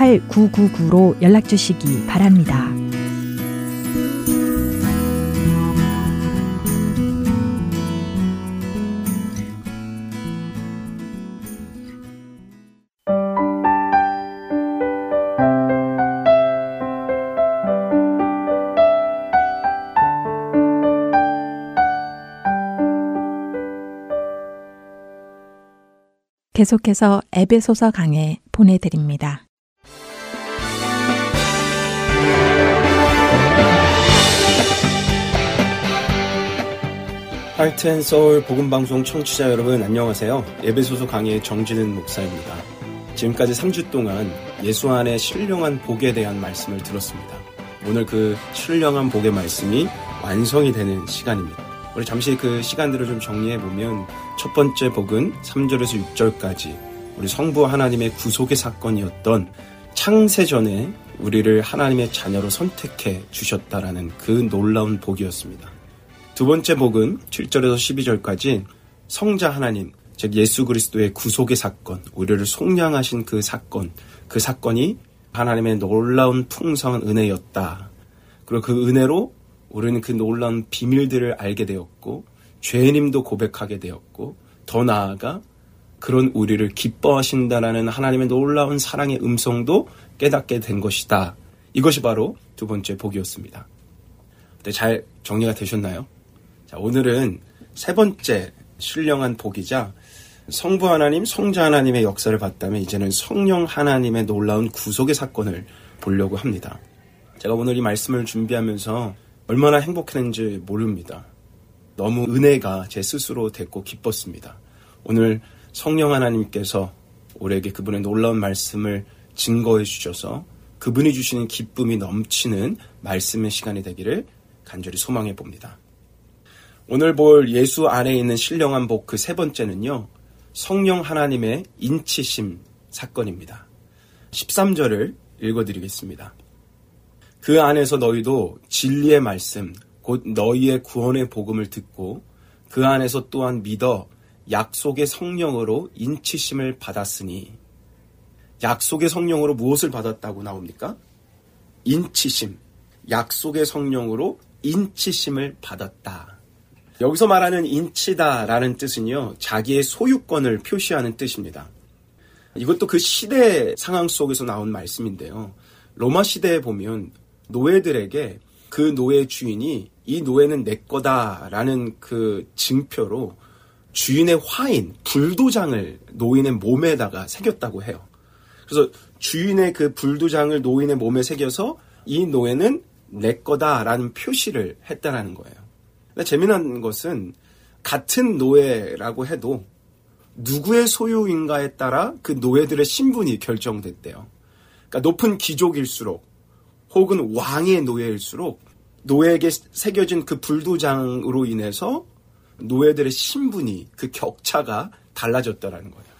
602-866-8999로 연락 주시기 바랍니다. 계속해서 에베소서 강해 보내드립니다. 할텐 서울 복음방송 청취자 여러분 안녕하세요. 에베소서 강의 정진은 목사입니다. 지금까지 3주 동안 예수 안에 신령한 복에 대한 말씀을 들었습니다. 오늘 그 신령한 복의 말씀이 완성이 되는 시간입니다. 우리 잠시 그 시간들을 좀 정리해 보면 첫 번째 복은 3절에서 6절까지 우리 성부 하나님의 구속의 사건이었던 창세 전에 우리를 하나님의 자녀로 선택해 주셨다라는 그 놀라운 복이었습니다. 두 번째 복은 7절에서 12절까지 성자 하나님, 즉 예수 그리스도의 구속의 사건, 우리를 속량하신 그 사건, 그 사건이 하나님의 놀라운 풍성한 은혜였다. 그리고 그 은혜로 우리는 그 놀라운 비밀들을 알게 되었고, 죄님도 고백하게 되었고, 더 나아가 그런 우리를 기뻐하신다라는 하나님의 놀라운 사랑의 음성도 깨닫게 된 것이다. 이것이 바로 두 번째 복이었습니다. 네, 잘 정리가 되셨나요? 자, 오늘은 세 번째 신령한 복이자 성부 하나님, 성자 하나님의 역사를 봤다면 이제는 성령 하나님의 놀라운 구속의 사건을 보려고 합니다. 제가 오늘 이 말씀을 준비하면서 얼마나 행복했는지 모릅니다. 너무 은혜가 제 스스로 됐고 기뻤습니다. 오늘 성령 하나님께서 우리에게 그분의 놀라운 말씀을 증거해 주셔서 그분이 주시는 기쁨이 넘치는 말씀의 시간이 되기를 간절히 소망해 봅니다. 오늘 볼 예수 안에 있는 신령한 복 그 세 번째는요, 성령 하나님의 인치심 사건입니다. 13절을 읽어드리겠습니다. 그 안에서 너희도 진리의 말씀, 곧 너희의 구원의 복음을 듣고 그 안에서 또한 믿어 약속의 성령으로 인치심을 받았으니 약속의 성령으로 무엇을 받았다고 나옵니까? 인치심. 약속의 성령으로 인치심을 받았다. 여기서 말하는 인치다라는 뜻은요, 자기의 소유권을 표시하는 뜻입니다. 이것도 그 시대 상황 속에서 나온 말씀인데요. 로마 시대에 보면 노예들에게 그 노예 주인이 이 노예는 내 거다라는 그 증표로 주인의 화인, 불도장을 노인의 몸에다가 새겼다고 해요. 그래서 주인의 그 불도장을 노인의 몸에 새겨서 이 노예는 내 거다라는 표시를 했다라는 거예요. 재미난 것은 같은 노예라고 해도 누구의 소유인가에 따라 그 노예들의 신분이 결정됐대요. 그러니까 높은 귀족일수록 혹은 왕의 노예일수록 노예에게 새겨진 그 불도장으로 인해서 노예들의 신분이 그 격차가 달라졌다라는 거예요.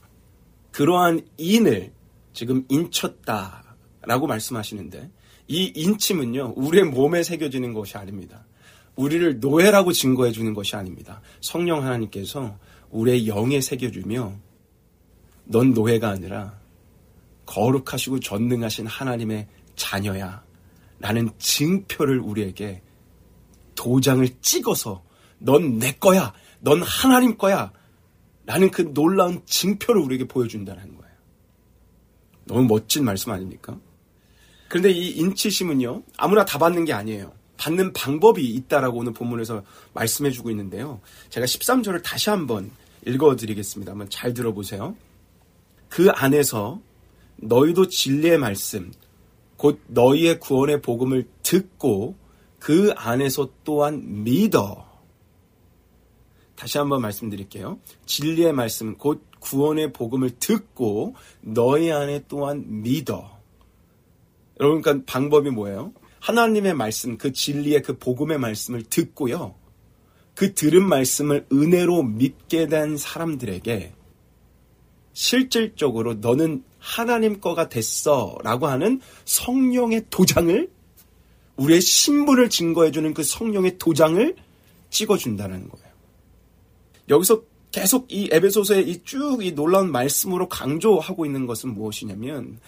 그러한 인을 지금 인쳤다라고 말씀하시는데 이 인침은요 우리의 몸에 새겨지는 것이 아닙니다. 우리를 노예라고 증거해 주는 것이 아닙니다. 성령 하나님께서 우리의 영에 새겨주며 넌 노예가 아니라 거룩하시고 전능하신 하나님의 자녀야. 라는 증표를 우리에게 도장을 찍어서 넌 내 거야. 넌 하나님 거야. 라는 그 놀라운 증표를 우리에게 보여준다는 거예요. 너무 멋진 말씀 아닙니까? 그런데 이 인치심은요, 아무나 다 받는 게 아니에요. 받는 방법이 있다라고 오늘 본문에서 말씀해 주고 있는데요. 제가 13절을 다시 한번 읽어 드리겠습니다. 한번 잘 들어보세요. 그 안에서 너희도 진리의 말씀, 곧 너희의 구원의 복음을 듣고 그 안에서 또한 믿어. 다시 한번 말씀드릴게요. 진리의 말씀, 곧 구원의 복음을 듣고 너희 안에 또한 믿어. 여러분, 그러니까 방법이 뭐예요? 하나님의 말씀, 그 진리의 그 복음의 말씀을 듣고요. 그 들은 말씀을 은혜로 믿게 된 사람들에게 실질적으로 너는 하나님 거가 됐어 라고 하는 성령의 도장을 우리의 신분을 증거해주는 그 성령의 도장을 찍어준다는 거예요. 여기서 계속 이 에베소서의 이 쭉이 놀라운 말씀으로 강조하고 있는 것은 무엇이냐면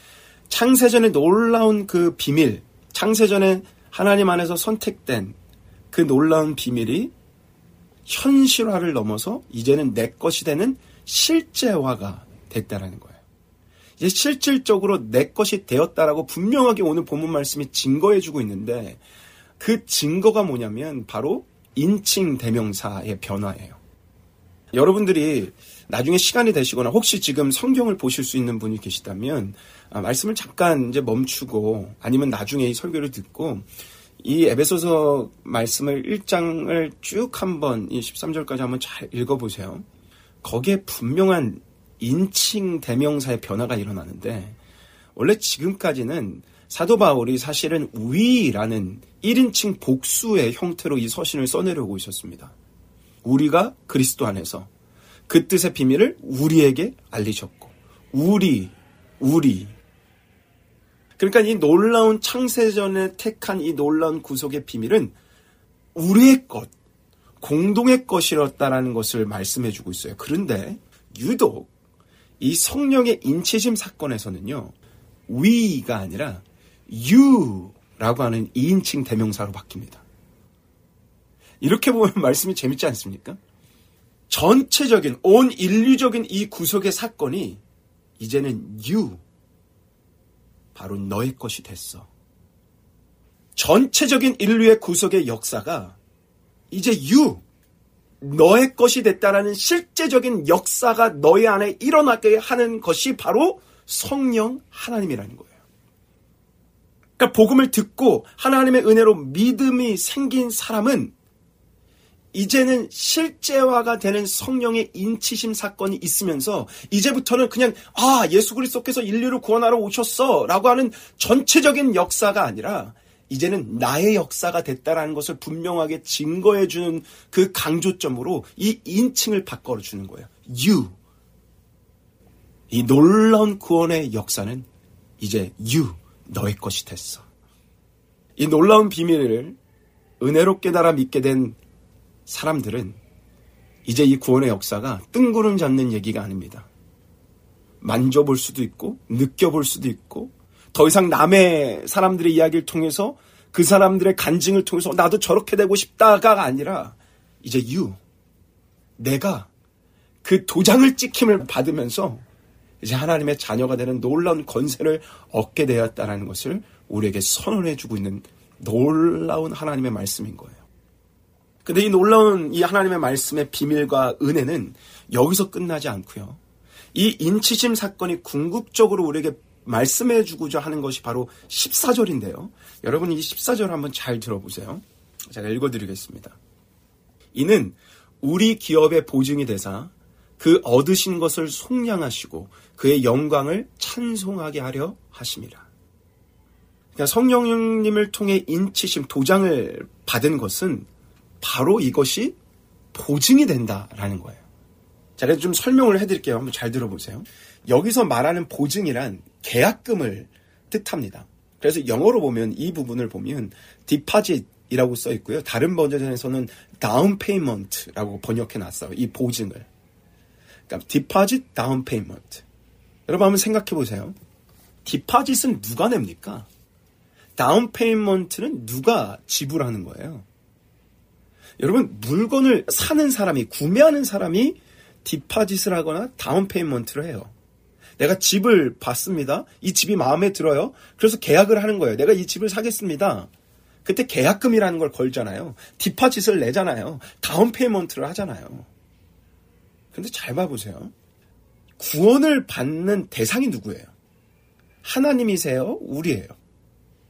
창세전의 놀라운 그 비밀, 창세전에 하나님 안에서 선택된 그 놀라운 비밀이 현실화를 넘어서 이제는 내 것이 되는 실제화가 됐다라는 거예요. 이제 실질적으로 내 것이 되었다라고 분명하게 오늘 본문 말씀이 증거해주고 있는데 그 증거가 뭐냐면 바로 인칭 대명사의 변화예요. 여러분들이 나중에 시간이 되시거나 혹시 지금 성경을 보실 수 있는 분이 계시다면 아, 말씀을 잠깐 이제 멈추고 아니면 나중에 이 설교를 듣고 이 에베소서 말씀을 1장을 쭉 한번 이 13절까지 한번 잘 읽어보세요. 거기에 분명한 인칭 대명사의 변화가 일어나는데 원래 지금까지는 사도 바울이 사실은 위라는 1인칭 복수의 형태로 이 서신을 써내려오고 있었습니다. 우리가 그리스도 안에서 그 뜻의 비밀을 우리에게 알리셨고 우리 우리 그러니까 이 놀라운 창세전에 택한 이 놀라운 구속의 비밀은 우리의 것, 공동의 것이었다라는 것을 말씀해 주고 있어요. 그런데 유독 이 성령의 인치심 사건에서는요, we가 아니라 you라고 하는 2인칭 대명사로 바뀝니다. 이렇게 보면 말씀이 재밌지 않습니까? 전체적인, 온 인류적인 이 구속의 사건이 이제는 you, 바로 너의 것이 됐어. 전체적인 인류의 구속의 역사가 이제 you, 너의 것이 됐다라는 실제적인 역사가 너의 안에 일어나게 하는 것이 바로 성령 하나님이라는 거예요. 그러니까 복음을 듣고 하나님의 은혜로 믿음이 생긴 사람은 이제는 실제화가 되는 성령의 인치심 사건이 있으면서 이제부터는 그냥 아 예수 그리스도께서 인류를 구원하러 오셨어라고 하는 전체적인 역사가 아니라 이제는 나의 역사가 됐다라는 것을 분명하게 증거해 주는 그 강조점으로 이 인칭을 바꿔 주는 거예요. You. 이 놀라운 구원의 역사는 이제 you 너의 것이 됐어. 이 놀라운 비밀을 은혜로 깨달아 믿게 된 사람들은 이제 이 구원의 역사가 뜬구름 잡는 얘기가 아닙니다. 만져볼 수도 있고, 느껴볼 수도 있고, 더 이상 남의 사람들의 이야기를 통해서 그 사람들의 간증을 통해서 나도 저렇게 되고 싶다가 아니라 이제 유, 내가 그 도장을 찍힘을 받으면서 이제 하나님의 자녀가 되는 놀라운 권세를 얻게 되었다라는 것을 우리에게 선언해 주고 있는 놀라운 하나님의 말씀인 거예요. 근데 이 놀라운 이 하나님의 말씀의 비밀과 은혜는 여기서 끝나지 않고요. 이 인치심 사건이 궁극적으로 우리에게 말씀해 주고자 하는 것이 바로 14절인데요. 여러분 이 14절 한번 잘 들어보세요. 제가 읽어 드리겠습니다. 이는 우리 기업의 보증이 되사 그 얻으신 것을 속량하시고 그의 영광을 찬송하게 하려 하심이라. 그러니까 성령님을 통해 인치심 도장을 받은 것은 바로 이것이 보증이 된다라는 거예요. 자, 그래서 좀 설명을 해드릴게요. 한번 잘 들어보세요. 여기서 말하는 보증이란 계약금을 뜻합니다. 그래서 영어로 보면 이 부분을 보면 deposit이라고 써 있고요. 다른 버전에서는 down payment라고 번역해 놨어요. 이 보증을. 그러니까 deposit down payment. 여러분 한번 생각해 보세요. deposit은 누가 냅니까? down payment는 누가 지불하는 거예요? 여러분 물건을 사는 사람이 구매하는 사람이 deposit을 하거나 down payment를 해요. 내가 집을 봤습니다. 이 집이 마음에 들어요. 그래서 계약을 하는 거예요. 내가 이 집을 사겠습니다. 그때 계약금이라는 걸 걸잖아요. deposit을 내잖아요. down payment를 하잖아요. 근데 잘 봐보세요. 구원을 받는 대상이 누구예요? 하나님이세요? 우리예요.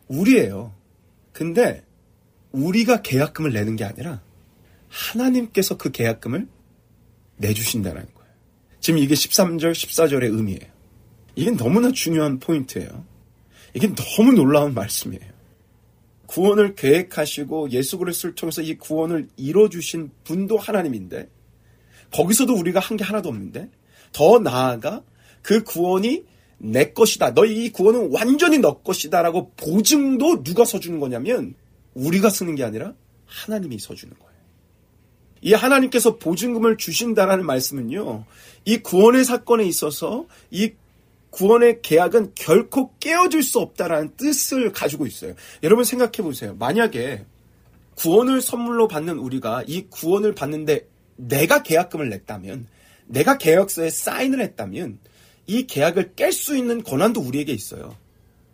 우리예요. 근데 우리가 계약금을 내는 게 아니라 하나님께서 그 계약금을 내주신다는 거예요. 지금 이게 13절, 14절의 의미예요. 이게 너무나 중요한 포인트예요. 이게 너무 놀라운 말씀이에요. 구원을 계획하시고 예수 그리스도를 통해서 이 구원을 이뤄 주신 분도 하나님인데 거기서도 우리가 한 게 하나도 없는데 더 나아가 그 구원이 내 것이다. 너희 이 구원은 완전히 너 것이다라고 보증도 누가 서 주는 거냐면 우리가 쓰는 게 아니라 하나님이 서 주는 거예요. 이 하나님께서 보증금을 주신다라는 말씀은요. 이 구원의 사건에 있어서 이 구원의 계약은 결코 깨어질 수 없다라는 뜻을 가지고 있어요. 여러분 생각해 보세요. 만약에 구원을 선물로 받는 우리가 이 구원을 받는데 내가 계약금을 냈다면, 내가 계약서에 사인을 했다면, 이 계약을 깰 수 있는 권한도 우리에게 있어요.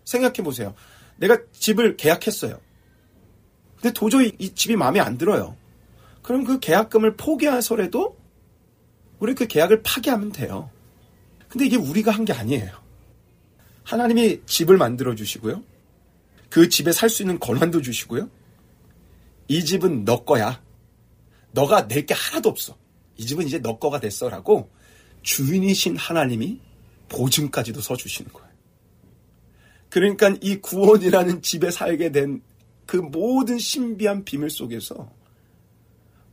생각해 보세요. 내가 집을 계약했어요. 근데 도저히 이 집이 마음에 안 들어요. 그럼 그 계약금을 포기하서라도 우리 그 계약을 파기하면 돼요. 근데 이게 우리가 한 게 아니에요. 하나님이 집을 만들어 주시고요. 그 집에 살 수 있는 권한도 주시고요. 이 집은 너 거야. 너가 낼 게 하나도 없어. 이 집은 이제 너 거가 됐어라고 주인이신 하나님이 보증까지도 서 주시는 거예요. 그러니까 이 구원이라는 집에 살게 된 그 모든 신비한 비밀 속에서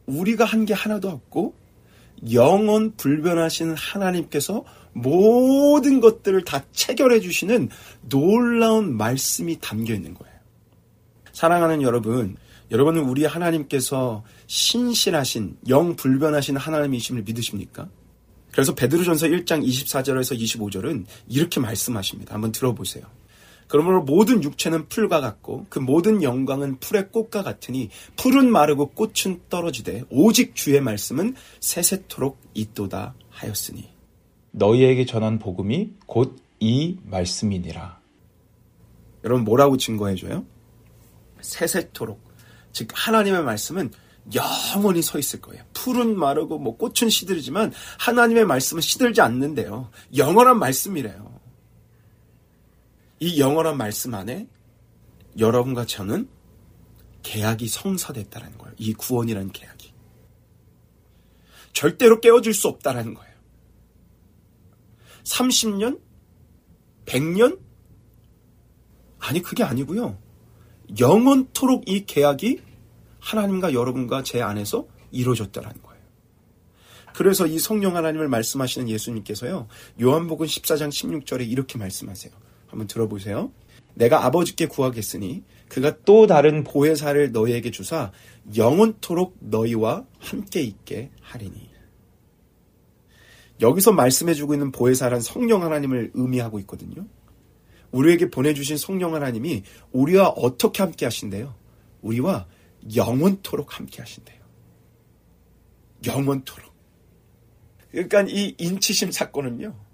우리가 한 게 하나도 없고 영원 불변하신 하나님께서 모든 것들을 다 체결해 주시는 놀라운 말씀이 담겨 있는 거예요. 사랑하는 여러분, 여러분은 우리 하나님께서 신실하신 영 불변하신 하나님이심을 믿으십니까? 그래서 베드로전서 1장 24절에서 25절은 이렇게 말씀하십니다. 한번 들어보세요. 그러므로 모든 육체는 풀과 같고 그 모든 영광은 풀의 꽃과 같으니 풀은 마르고 꽃은 떨어지되 오직 주의 말씀은 세세토록 있도다 하였으니 너희에게 전한 복음이 곧 이 말씀이니라. 여러분 뭐라고 증거해 줘요? 세세토록 즉 하나님의 말씀은 영원히 서 있을 거예요. 풀은 마르고 뭐 꽃은 시들지만 하나님의 말씀은 시들지 않는데요. 영원한 말씀이래요. 이 영원한 말씀 안에 여러분과 저는 계약이 성사됐다는 거예요. 이 구원이라는 계약이. 절대로 깨어질 수 없다는 거예요. 30년? 100년? 아니, 그게 아니고요. 영원토록 이 계약이 하나님과 여러분과 제 안에서 이루어졌다는 거예요. 그래서 이 성령 하나님을 말씀하시는 예수님께서요. 요한복음 14장 16절에 이렇게 말씀하세요. 한번 들어보세요. 내가 아버지께 구하겠으니 그가 또 다른 보혜사를 너희에게 주사 영원토록 너희와 함께 있게 하리니. 여기서 말씀해주고 있는 보혜사란 성령 하나님을 의미하고 있거든요. 우리에게 보내주신 성령 하나님이 우리와 어떻게 함께 하신대요? 우리와 영원토록 함께 하신대요. 영원토록. 그러니까 이 인치심 사건은요.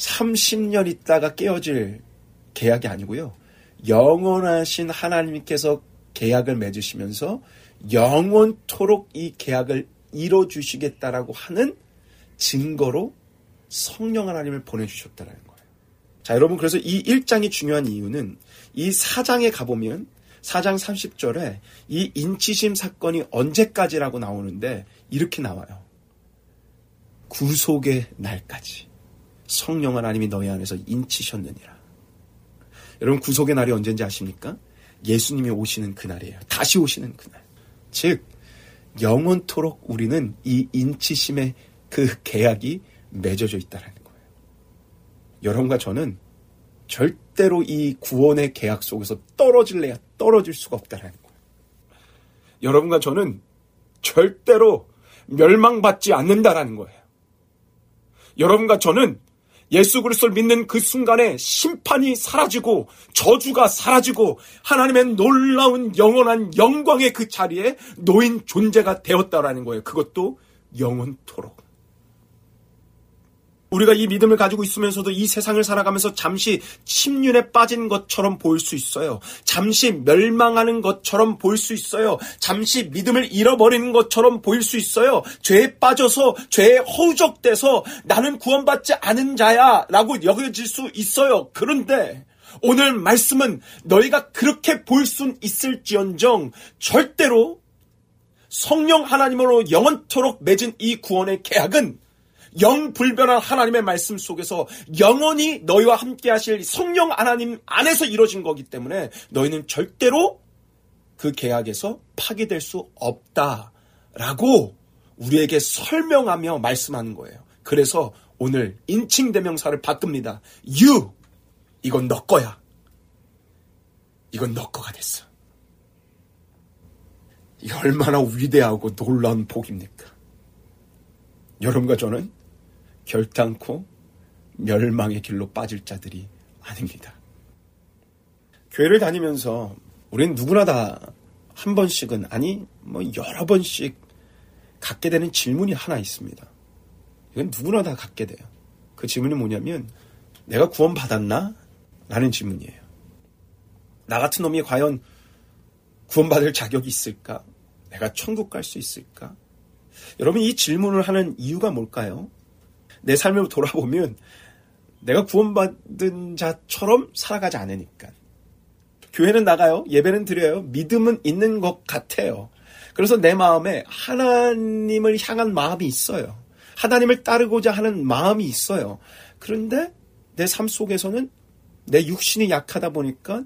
30년 있다가 깨어질 계약이 아니고요. 영원하신 하나님께서 계약을 맺으시면서 영원토록 이 계약을 이뤄 주시겠다라고 하는 증거로 성령 하나님을 보내 주셨다는 거예요. 자, 여러분, 그래서 이 1장이 중요한 이유는 이 4장에 가 보면 4장 30절에 이 인치심 사건이 언제까지라고 나오는데 이렇게 나와요. 구속의 날까지 성령 하나님이 너희 안에서 인치셨느니라. 여러분, 구속의 날이 언제인지 아십니까? 예수님이 오시는 그날이에요. 다시 오시는 그날. 즉, 영원토록 우리는 이 인치심의 그 계약이 맺어져 있다는 거예요. 여러분과 저는 절대로 이 구원의 계약 속에서 떨어질래야 떨어질 수가 없다는 거예요. 여러분과 저는 절대로 멸망받지 않는다라는 거예요. 여러분과 저는 예수 그리스도를 믿는 그 순간에 심판이 사라지고 저주가 사라지고 하나님의 놀라운 영원한 영광의 그 자리에 놓인 존재가 되었다라는 거예요. 그것도 영원토록. 우리가 이 믿음을 가지고 있으면서도 이 세상을 살아가면서 잠시 침륜에 빠진 것처럼 보일 수 있어요. 잠시 멸망하는 것처럼 보일 수 있어요. 잠시 믿음을 잃어버리는 것처럼 보일 수 있어요. 죄에 빠져서 죄에 허우적대서 나는 구원받지 않은 자야 라고 여겨질 수 있어요. 그런데 오늘 말씀은 너희가 그렇게 볼수 있을지언정 절대로 성령 하나님으로 영원토록 맺은 이 구원의 계약은 영불변한 하나님의 말씀 속에서 영원히 너희와 함께 하실 성령 하나님 안에서 이루어진 거기 때문에 너희는 절대로 그 계약에서 파기될 수 없다라고 우리에게 설명하며 말씀하는 거예요. 그래서 오늘 인칭 대명사를 바꿉니다. you 이건 너 거야. 이건 너 거가 됐어. 이 얼마나 위대하고 놀라운 복입니까? 여러분과 저는 결단코 멸망의 길로 빠질 자들이 아닙니다. 교회를 다니면서 우리는 누구나 다 한 번씩은 아니 뭐 여러 번씩 갖게 되는 질문이 하나 있습니다. 이건 누구나 다 갖게 돼요. 그 질문이 뭐냐면 내가 구원 받았나? 라는 질문이에요. 나 같은 놈이 과연 구원받을 자격이 있을까? 내가 천국 갈 수 있을까? 여러분 이 질문을 하는 이유가 뭘까요? 내 삶을 돌아보면 내가 구원받은 자처럼 살아가지 않으니까. 교회는 나가요. 예배는 드려요. 믿음은 있는 것 같아요. 그래서 내 마음에 하나님을 향한 마음이 있어요. 하나님을 따르고자 하는 마음이 있어요. 그런데 내 삶 속에서는 내 육신이 약하다 보니까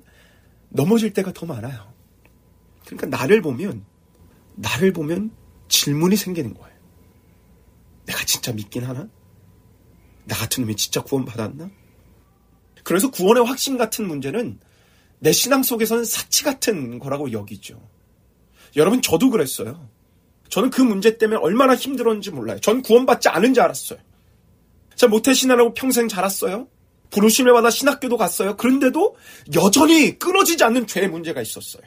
넘어질 때가 더 많아요. 그러니까 나를 보면, 나를 보면 질문이 생기는 거예요. 내가 진짜 믿긴 하나? 나 같은 놈이 진짜 구원받았나? 그래서 구원의 확신 같은 문제는 내 신앙 속에서는 사치 같은 거라고 여기죠. 여러분, 저도 그랬어요. 저는 그 문제 때문에 얼마나 힘들었는지 몰라요. 전 구원받지 않은 줄 알았어요. 제가 모태신앙하고 평생 자랐어요. 부르심을 받아 신학교도 갔어요. 그런데도 여전히 끊어지지 않는 죄의 문제가 있었어요.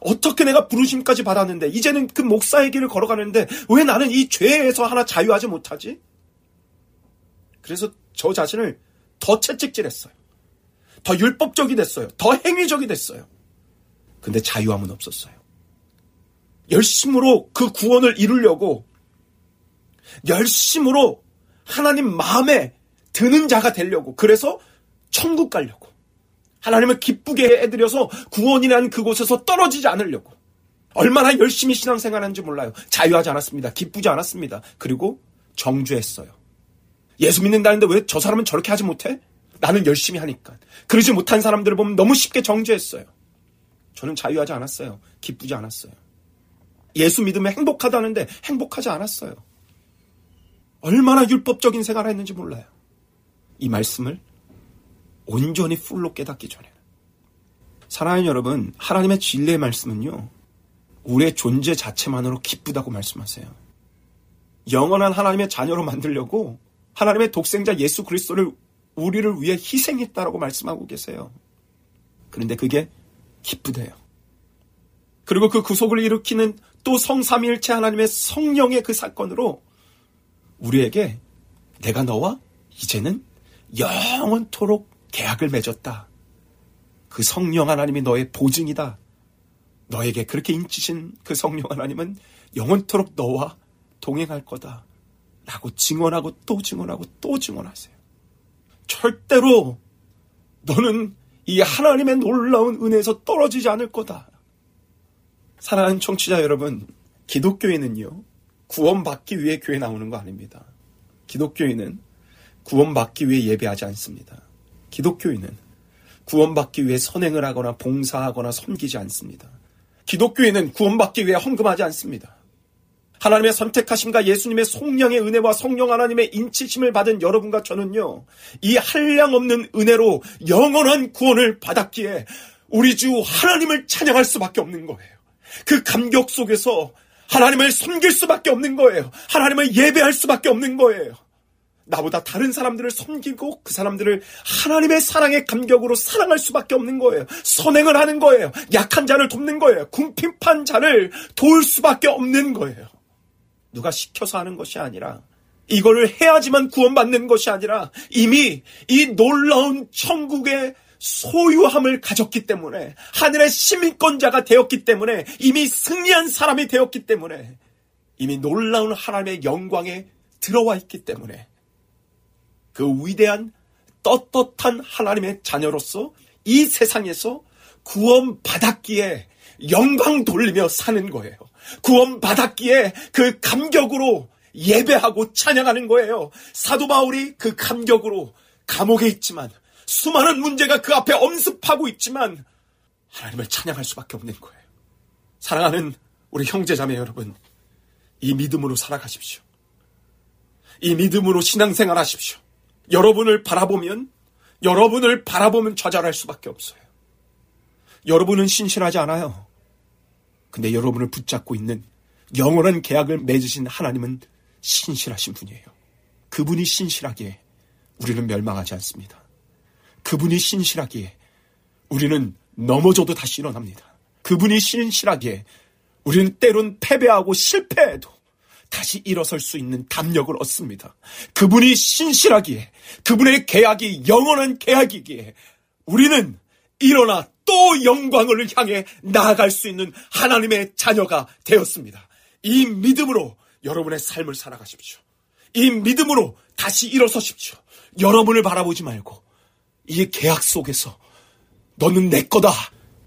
어떻게 내가 부르심까지 받았는데 이제는 그 목사의 길을 걸어가는데 왜 나는 이 죄에서 하나 자유하지 못하지? 그래서 저 자신을 더 채찍질했어요. 더 율법적이 됐어요. 더 행위적이 됐어요. 근데 자유함은 없었어요. 열심으로 그 구원을 이루려고 열심으로 하나님 마음에 드는 자가 되려고 그래서 천국 가려고 하나님을 기쁘게 해드려서 구원이란 그곳에서 떨어지지 않으려고 얼마나 열심히 신앙생활하는지 몰라요. 자유하지 않았습니다. 기쁘지 않았습니다. 그리고 정죄했어요. 예수 믿는다는데 왜 저 사람은 저렇게 하지 못해? 나는 열심히 하니까. 그러지 못한 사람들을 보면 너무 쉽게 정죄했어요. 저는 자유하지 않았어요. 기쁘지 않았어요. 예수 믿으면 행복하다는데 행복하지 않았어요. 얼마나 율법적인 생활을 했는지 몰라요. 이 말씀을 온전히 풀로 깨닫기 전에는. 사랑하는 여러분, 하나님의 진리의 말씀은요, 우리의 존재 자체만으로 기쁘다고 말씀하세요. 영원한 하나님의 자녀로 만들려고 하나님의 독생자 예수 그리스도를 우리를 위해 희생했다라고 말씀하고 계세요. 그런데 그게 기쁘대요. 그리고 그 구속을 일으키는 또 성삼일체 하나님의 성령의 그 사건으로 우리에게 내가 너와 이제는 영원토록 계약을 맺었다. 그 성령 하나님이 너의 보증이다. 너에게 그렇게 인치신 그 성령 하나님은 영원토록 너와 동행할 거다. 라고 증언하고 또 증언하고 또 증언하세요. 절대로 너는 이 하나님의 놀라운 은혜에서 떨어지지 않을 거다. 사랑하는 청취자 여러분, 기독교인은요, 구원받기 위해 교회 나오는 거 아닙니다. 기독교인은 구원받기 위해 예배하지 않습니다. 기독교인은 구원받기 위해 선행을 하거나 봉사하거나 섬기지 않습니다. 기독교인은 구원받기 위해 헌금하지 않습니다. 하나님의 선택하심과 예수님의 성령의 은혜와 성령 하나님의 인치심을 받은 여러분과 저는요, 이 한량 없는 은혜로 영원한 구원을 받았기에 우리 주 하나님을 찬양할 수밖에 없는 거예요. 그 감격 속에서 하나님을 섬길 수밖에 없는 거예요. 하나님을 예배할 수밖에 없는 거예요. 나보다 다른 사람들을 섬기고 그 사람들을 하나님의 사랑의 감격으로 사랑할 수밖에 없는 거예요. 선행을 하는 거예요. 약한 자를 돕는 거예요. 궁핍한 자를 도울 수밖에 없는 거예요. 누가 시켜서 하는 것이 아니라 이거를 해야지만 구원받는 것이 아니라 이미 이 놀라운 천국의 소유함을 가졌기 때문에 하늘의 시민권자가 되었기 때문에 이미 승리한 사람이 되었기 때문에 이미 놀라운 하나님의 영광에 들어와 있기 때문에 그 위대한 떳떳한 하나님의 자녀로서 이 세상에서 구원받았기에 영광 돌리며 사는 거예요. 구원받았기에 그 감격으로 예배하고 찬양하는 거예요. 사도 바울이 그 감격으로 감옥에 있지만 수많은 문제가 그 앞에 엄습하고 있지만 하나님을 찬양할 수밖에 없는 거예요. 사랑하는 우리 형제자매 여러분, 이 믿음으로 살아가십시오. 이 믿음으로 신앙생활 하십시오. 여러분을 바라보면, 여러분을 바라보면 좌절할 수밖에 없어요. 여러분은 신실하지 않아요. 근데 여러분을 붙잡고 있는 영원한 계약을 맺으신 하나님은 신실하신 분이에요. 그분이 신실하기에 우리는 멸망하지 않습니다. 그분이 신실하기에 우리는 넘어져도 다시 일어납니다. 그분이 신실하기에 우리는 때론 패배하고 실패해도 다시 일어설 수 있는 담력을 얻습니다. 그분이 신실하기에 그분의 계약이 영원한 계약이기에 우리는 일어나 또 영광을 향해 나아갈 수 있는 하나님의 자녀가 되었습니다. 이 믿음으로 여러분의 삶을 살아가십시오. 이 믿음으로 다시 일어서십시오. 여러분을 바라보지 말고 이 계약 속에서 너는 내 거다.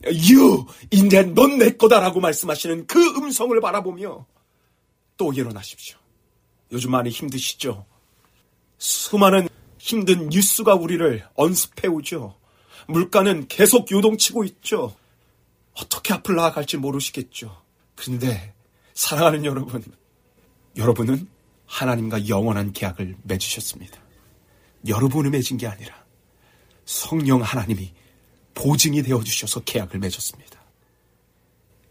You, 이제 넌 내 거다라고 말씀하시는 그 음성을 바라보며 또 일어나십시오. 요즘 많이 힘드시죠? 수많은 힘든 뉴스가 우리를 언습해오죠. 물가는 계속 요동치고 있죠. 어떻게 앞을 나아갈지 모르시겠죠. 그런데 사랑하는 여러분, 여러분은 하나님과 영원한 계약을 맺으셨습니다. 여러분이 맺은 게 아니라 성령 하나님이 보증이 되어 주셔서 계약을 맺었습니다.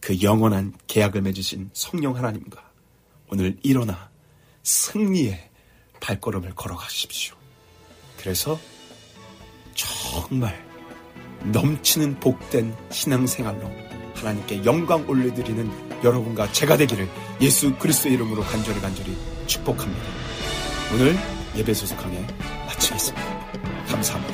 그 영원한 계약을 맺으신 성령 하나님과 오늘 일어나 승리의 발걸음을 걸어가십시오. 그래서 정말 넘치는 복된 신앙생활로 하나님께 영광 올려드리는 여러분과 제가 되기를 예수 그리스도의 이름으로 간절히 간절히 축복합니다. 오늘 예배 소속 강해 마치겠습니다. 감사합니다.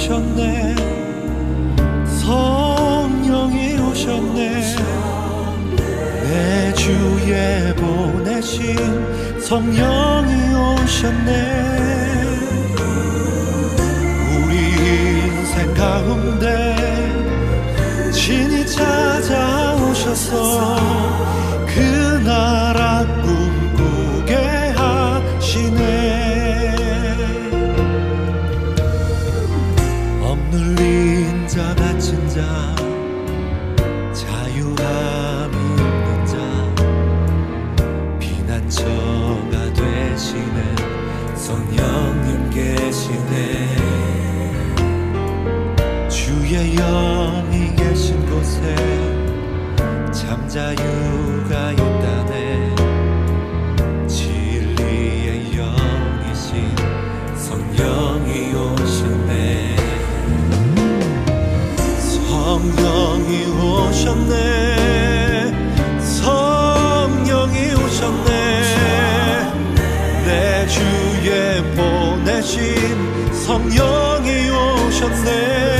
오셨네. 성령이 오셨네. 내 주에 보내신 성령이 오셨네. 우리 인생 가운데 진이 찾아오셔서 그 나라 꿈 자 자유함이 없는 자 피난처가 되시는 성령님 계시네. 주의 영이 계신 곳에 잠자유가 있 성령이 오셨네. 내 주에 보내신 성령이 오셨네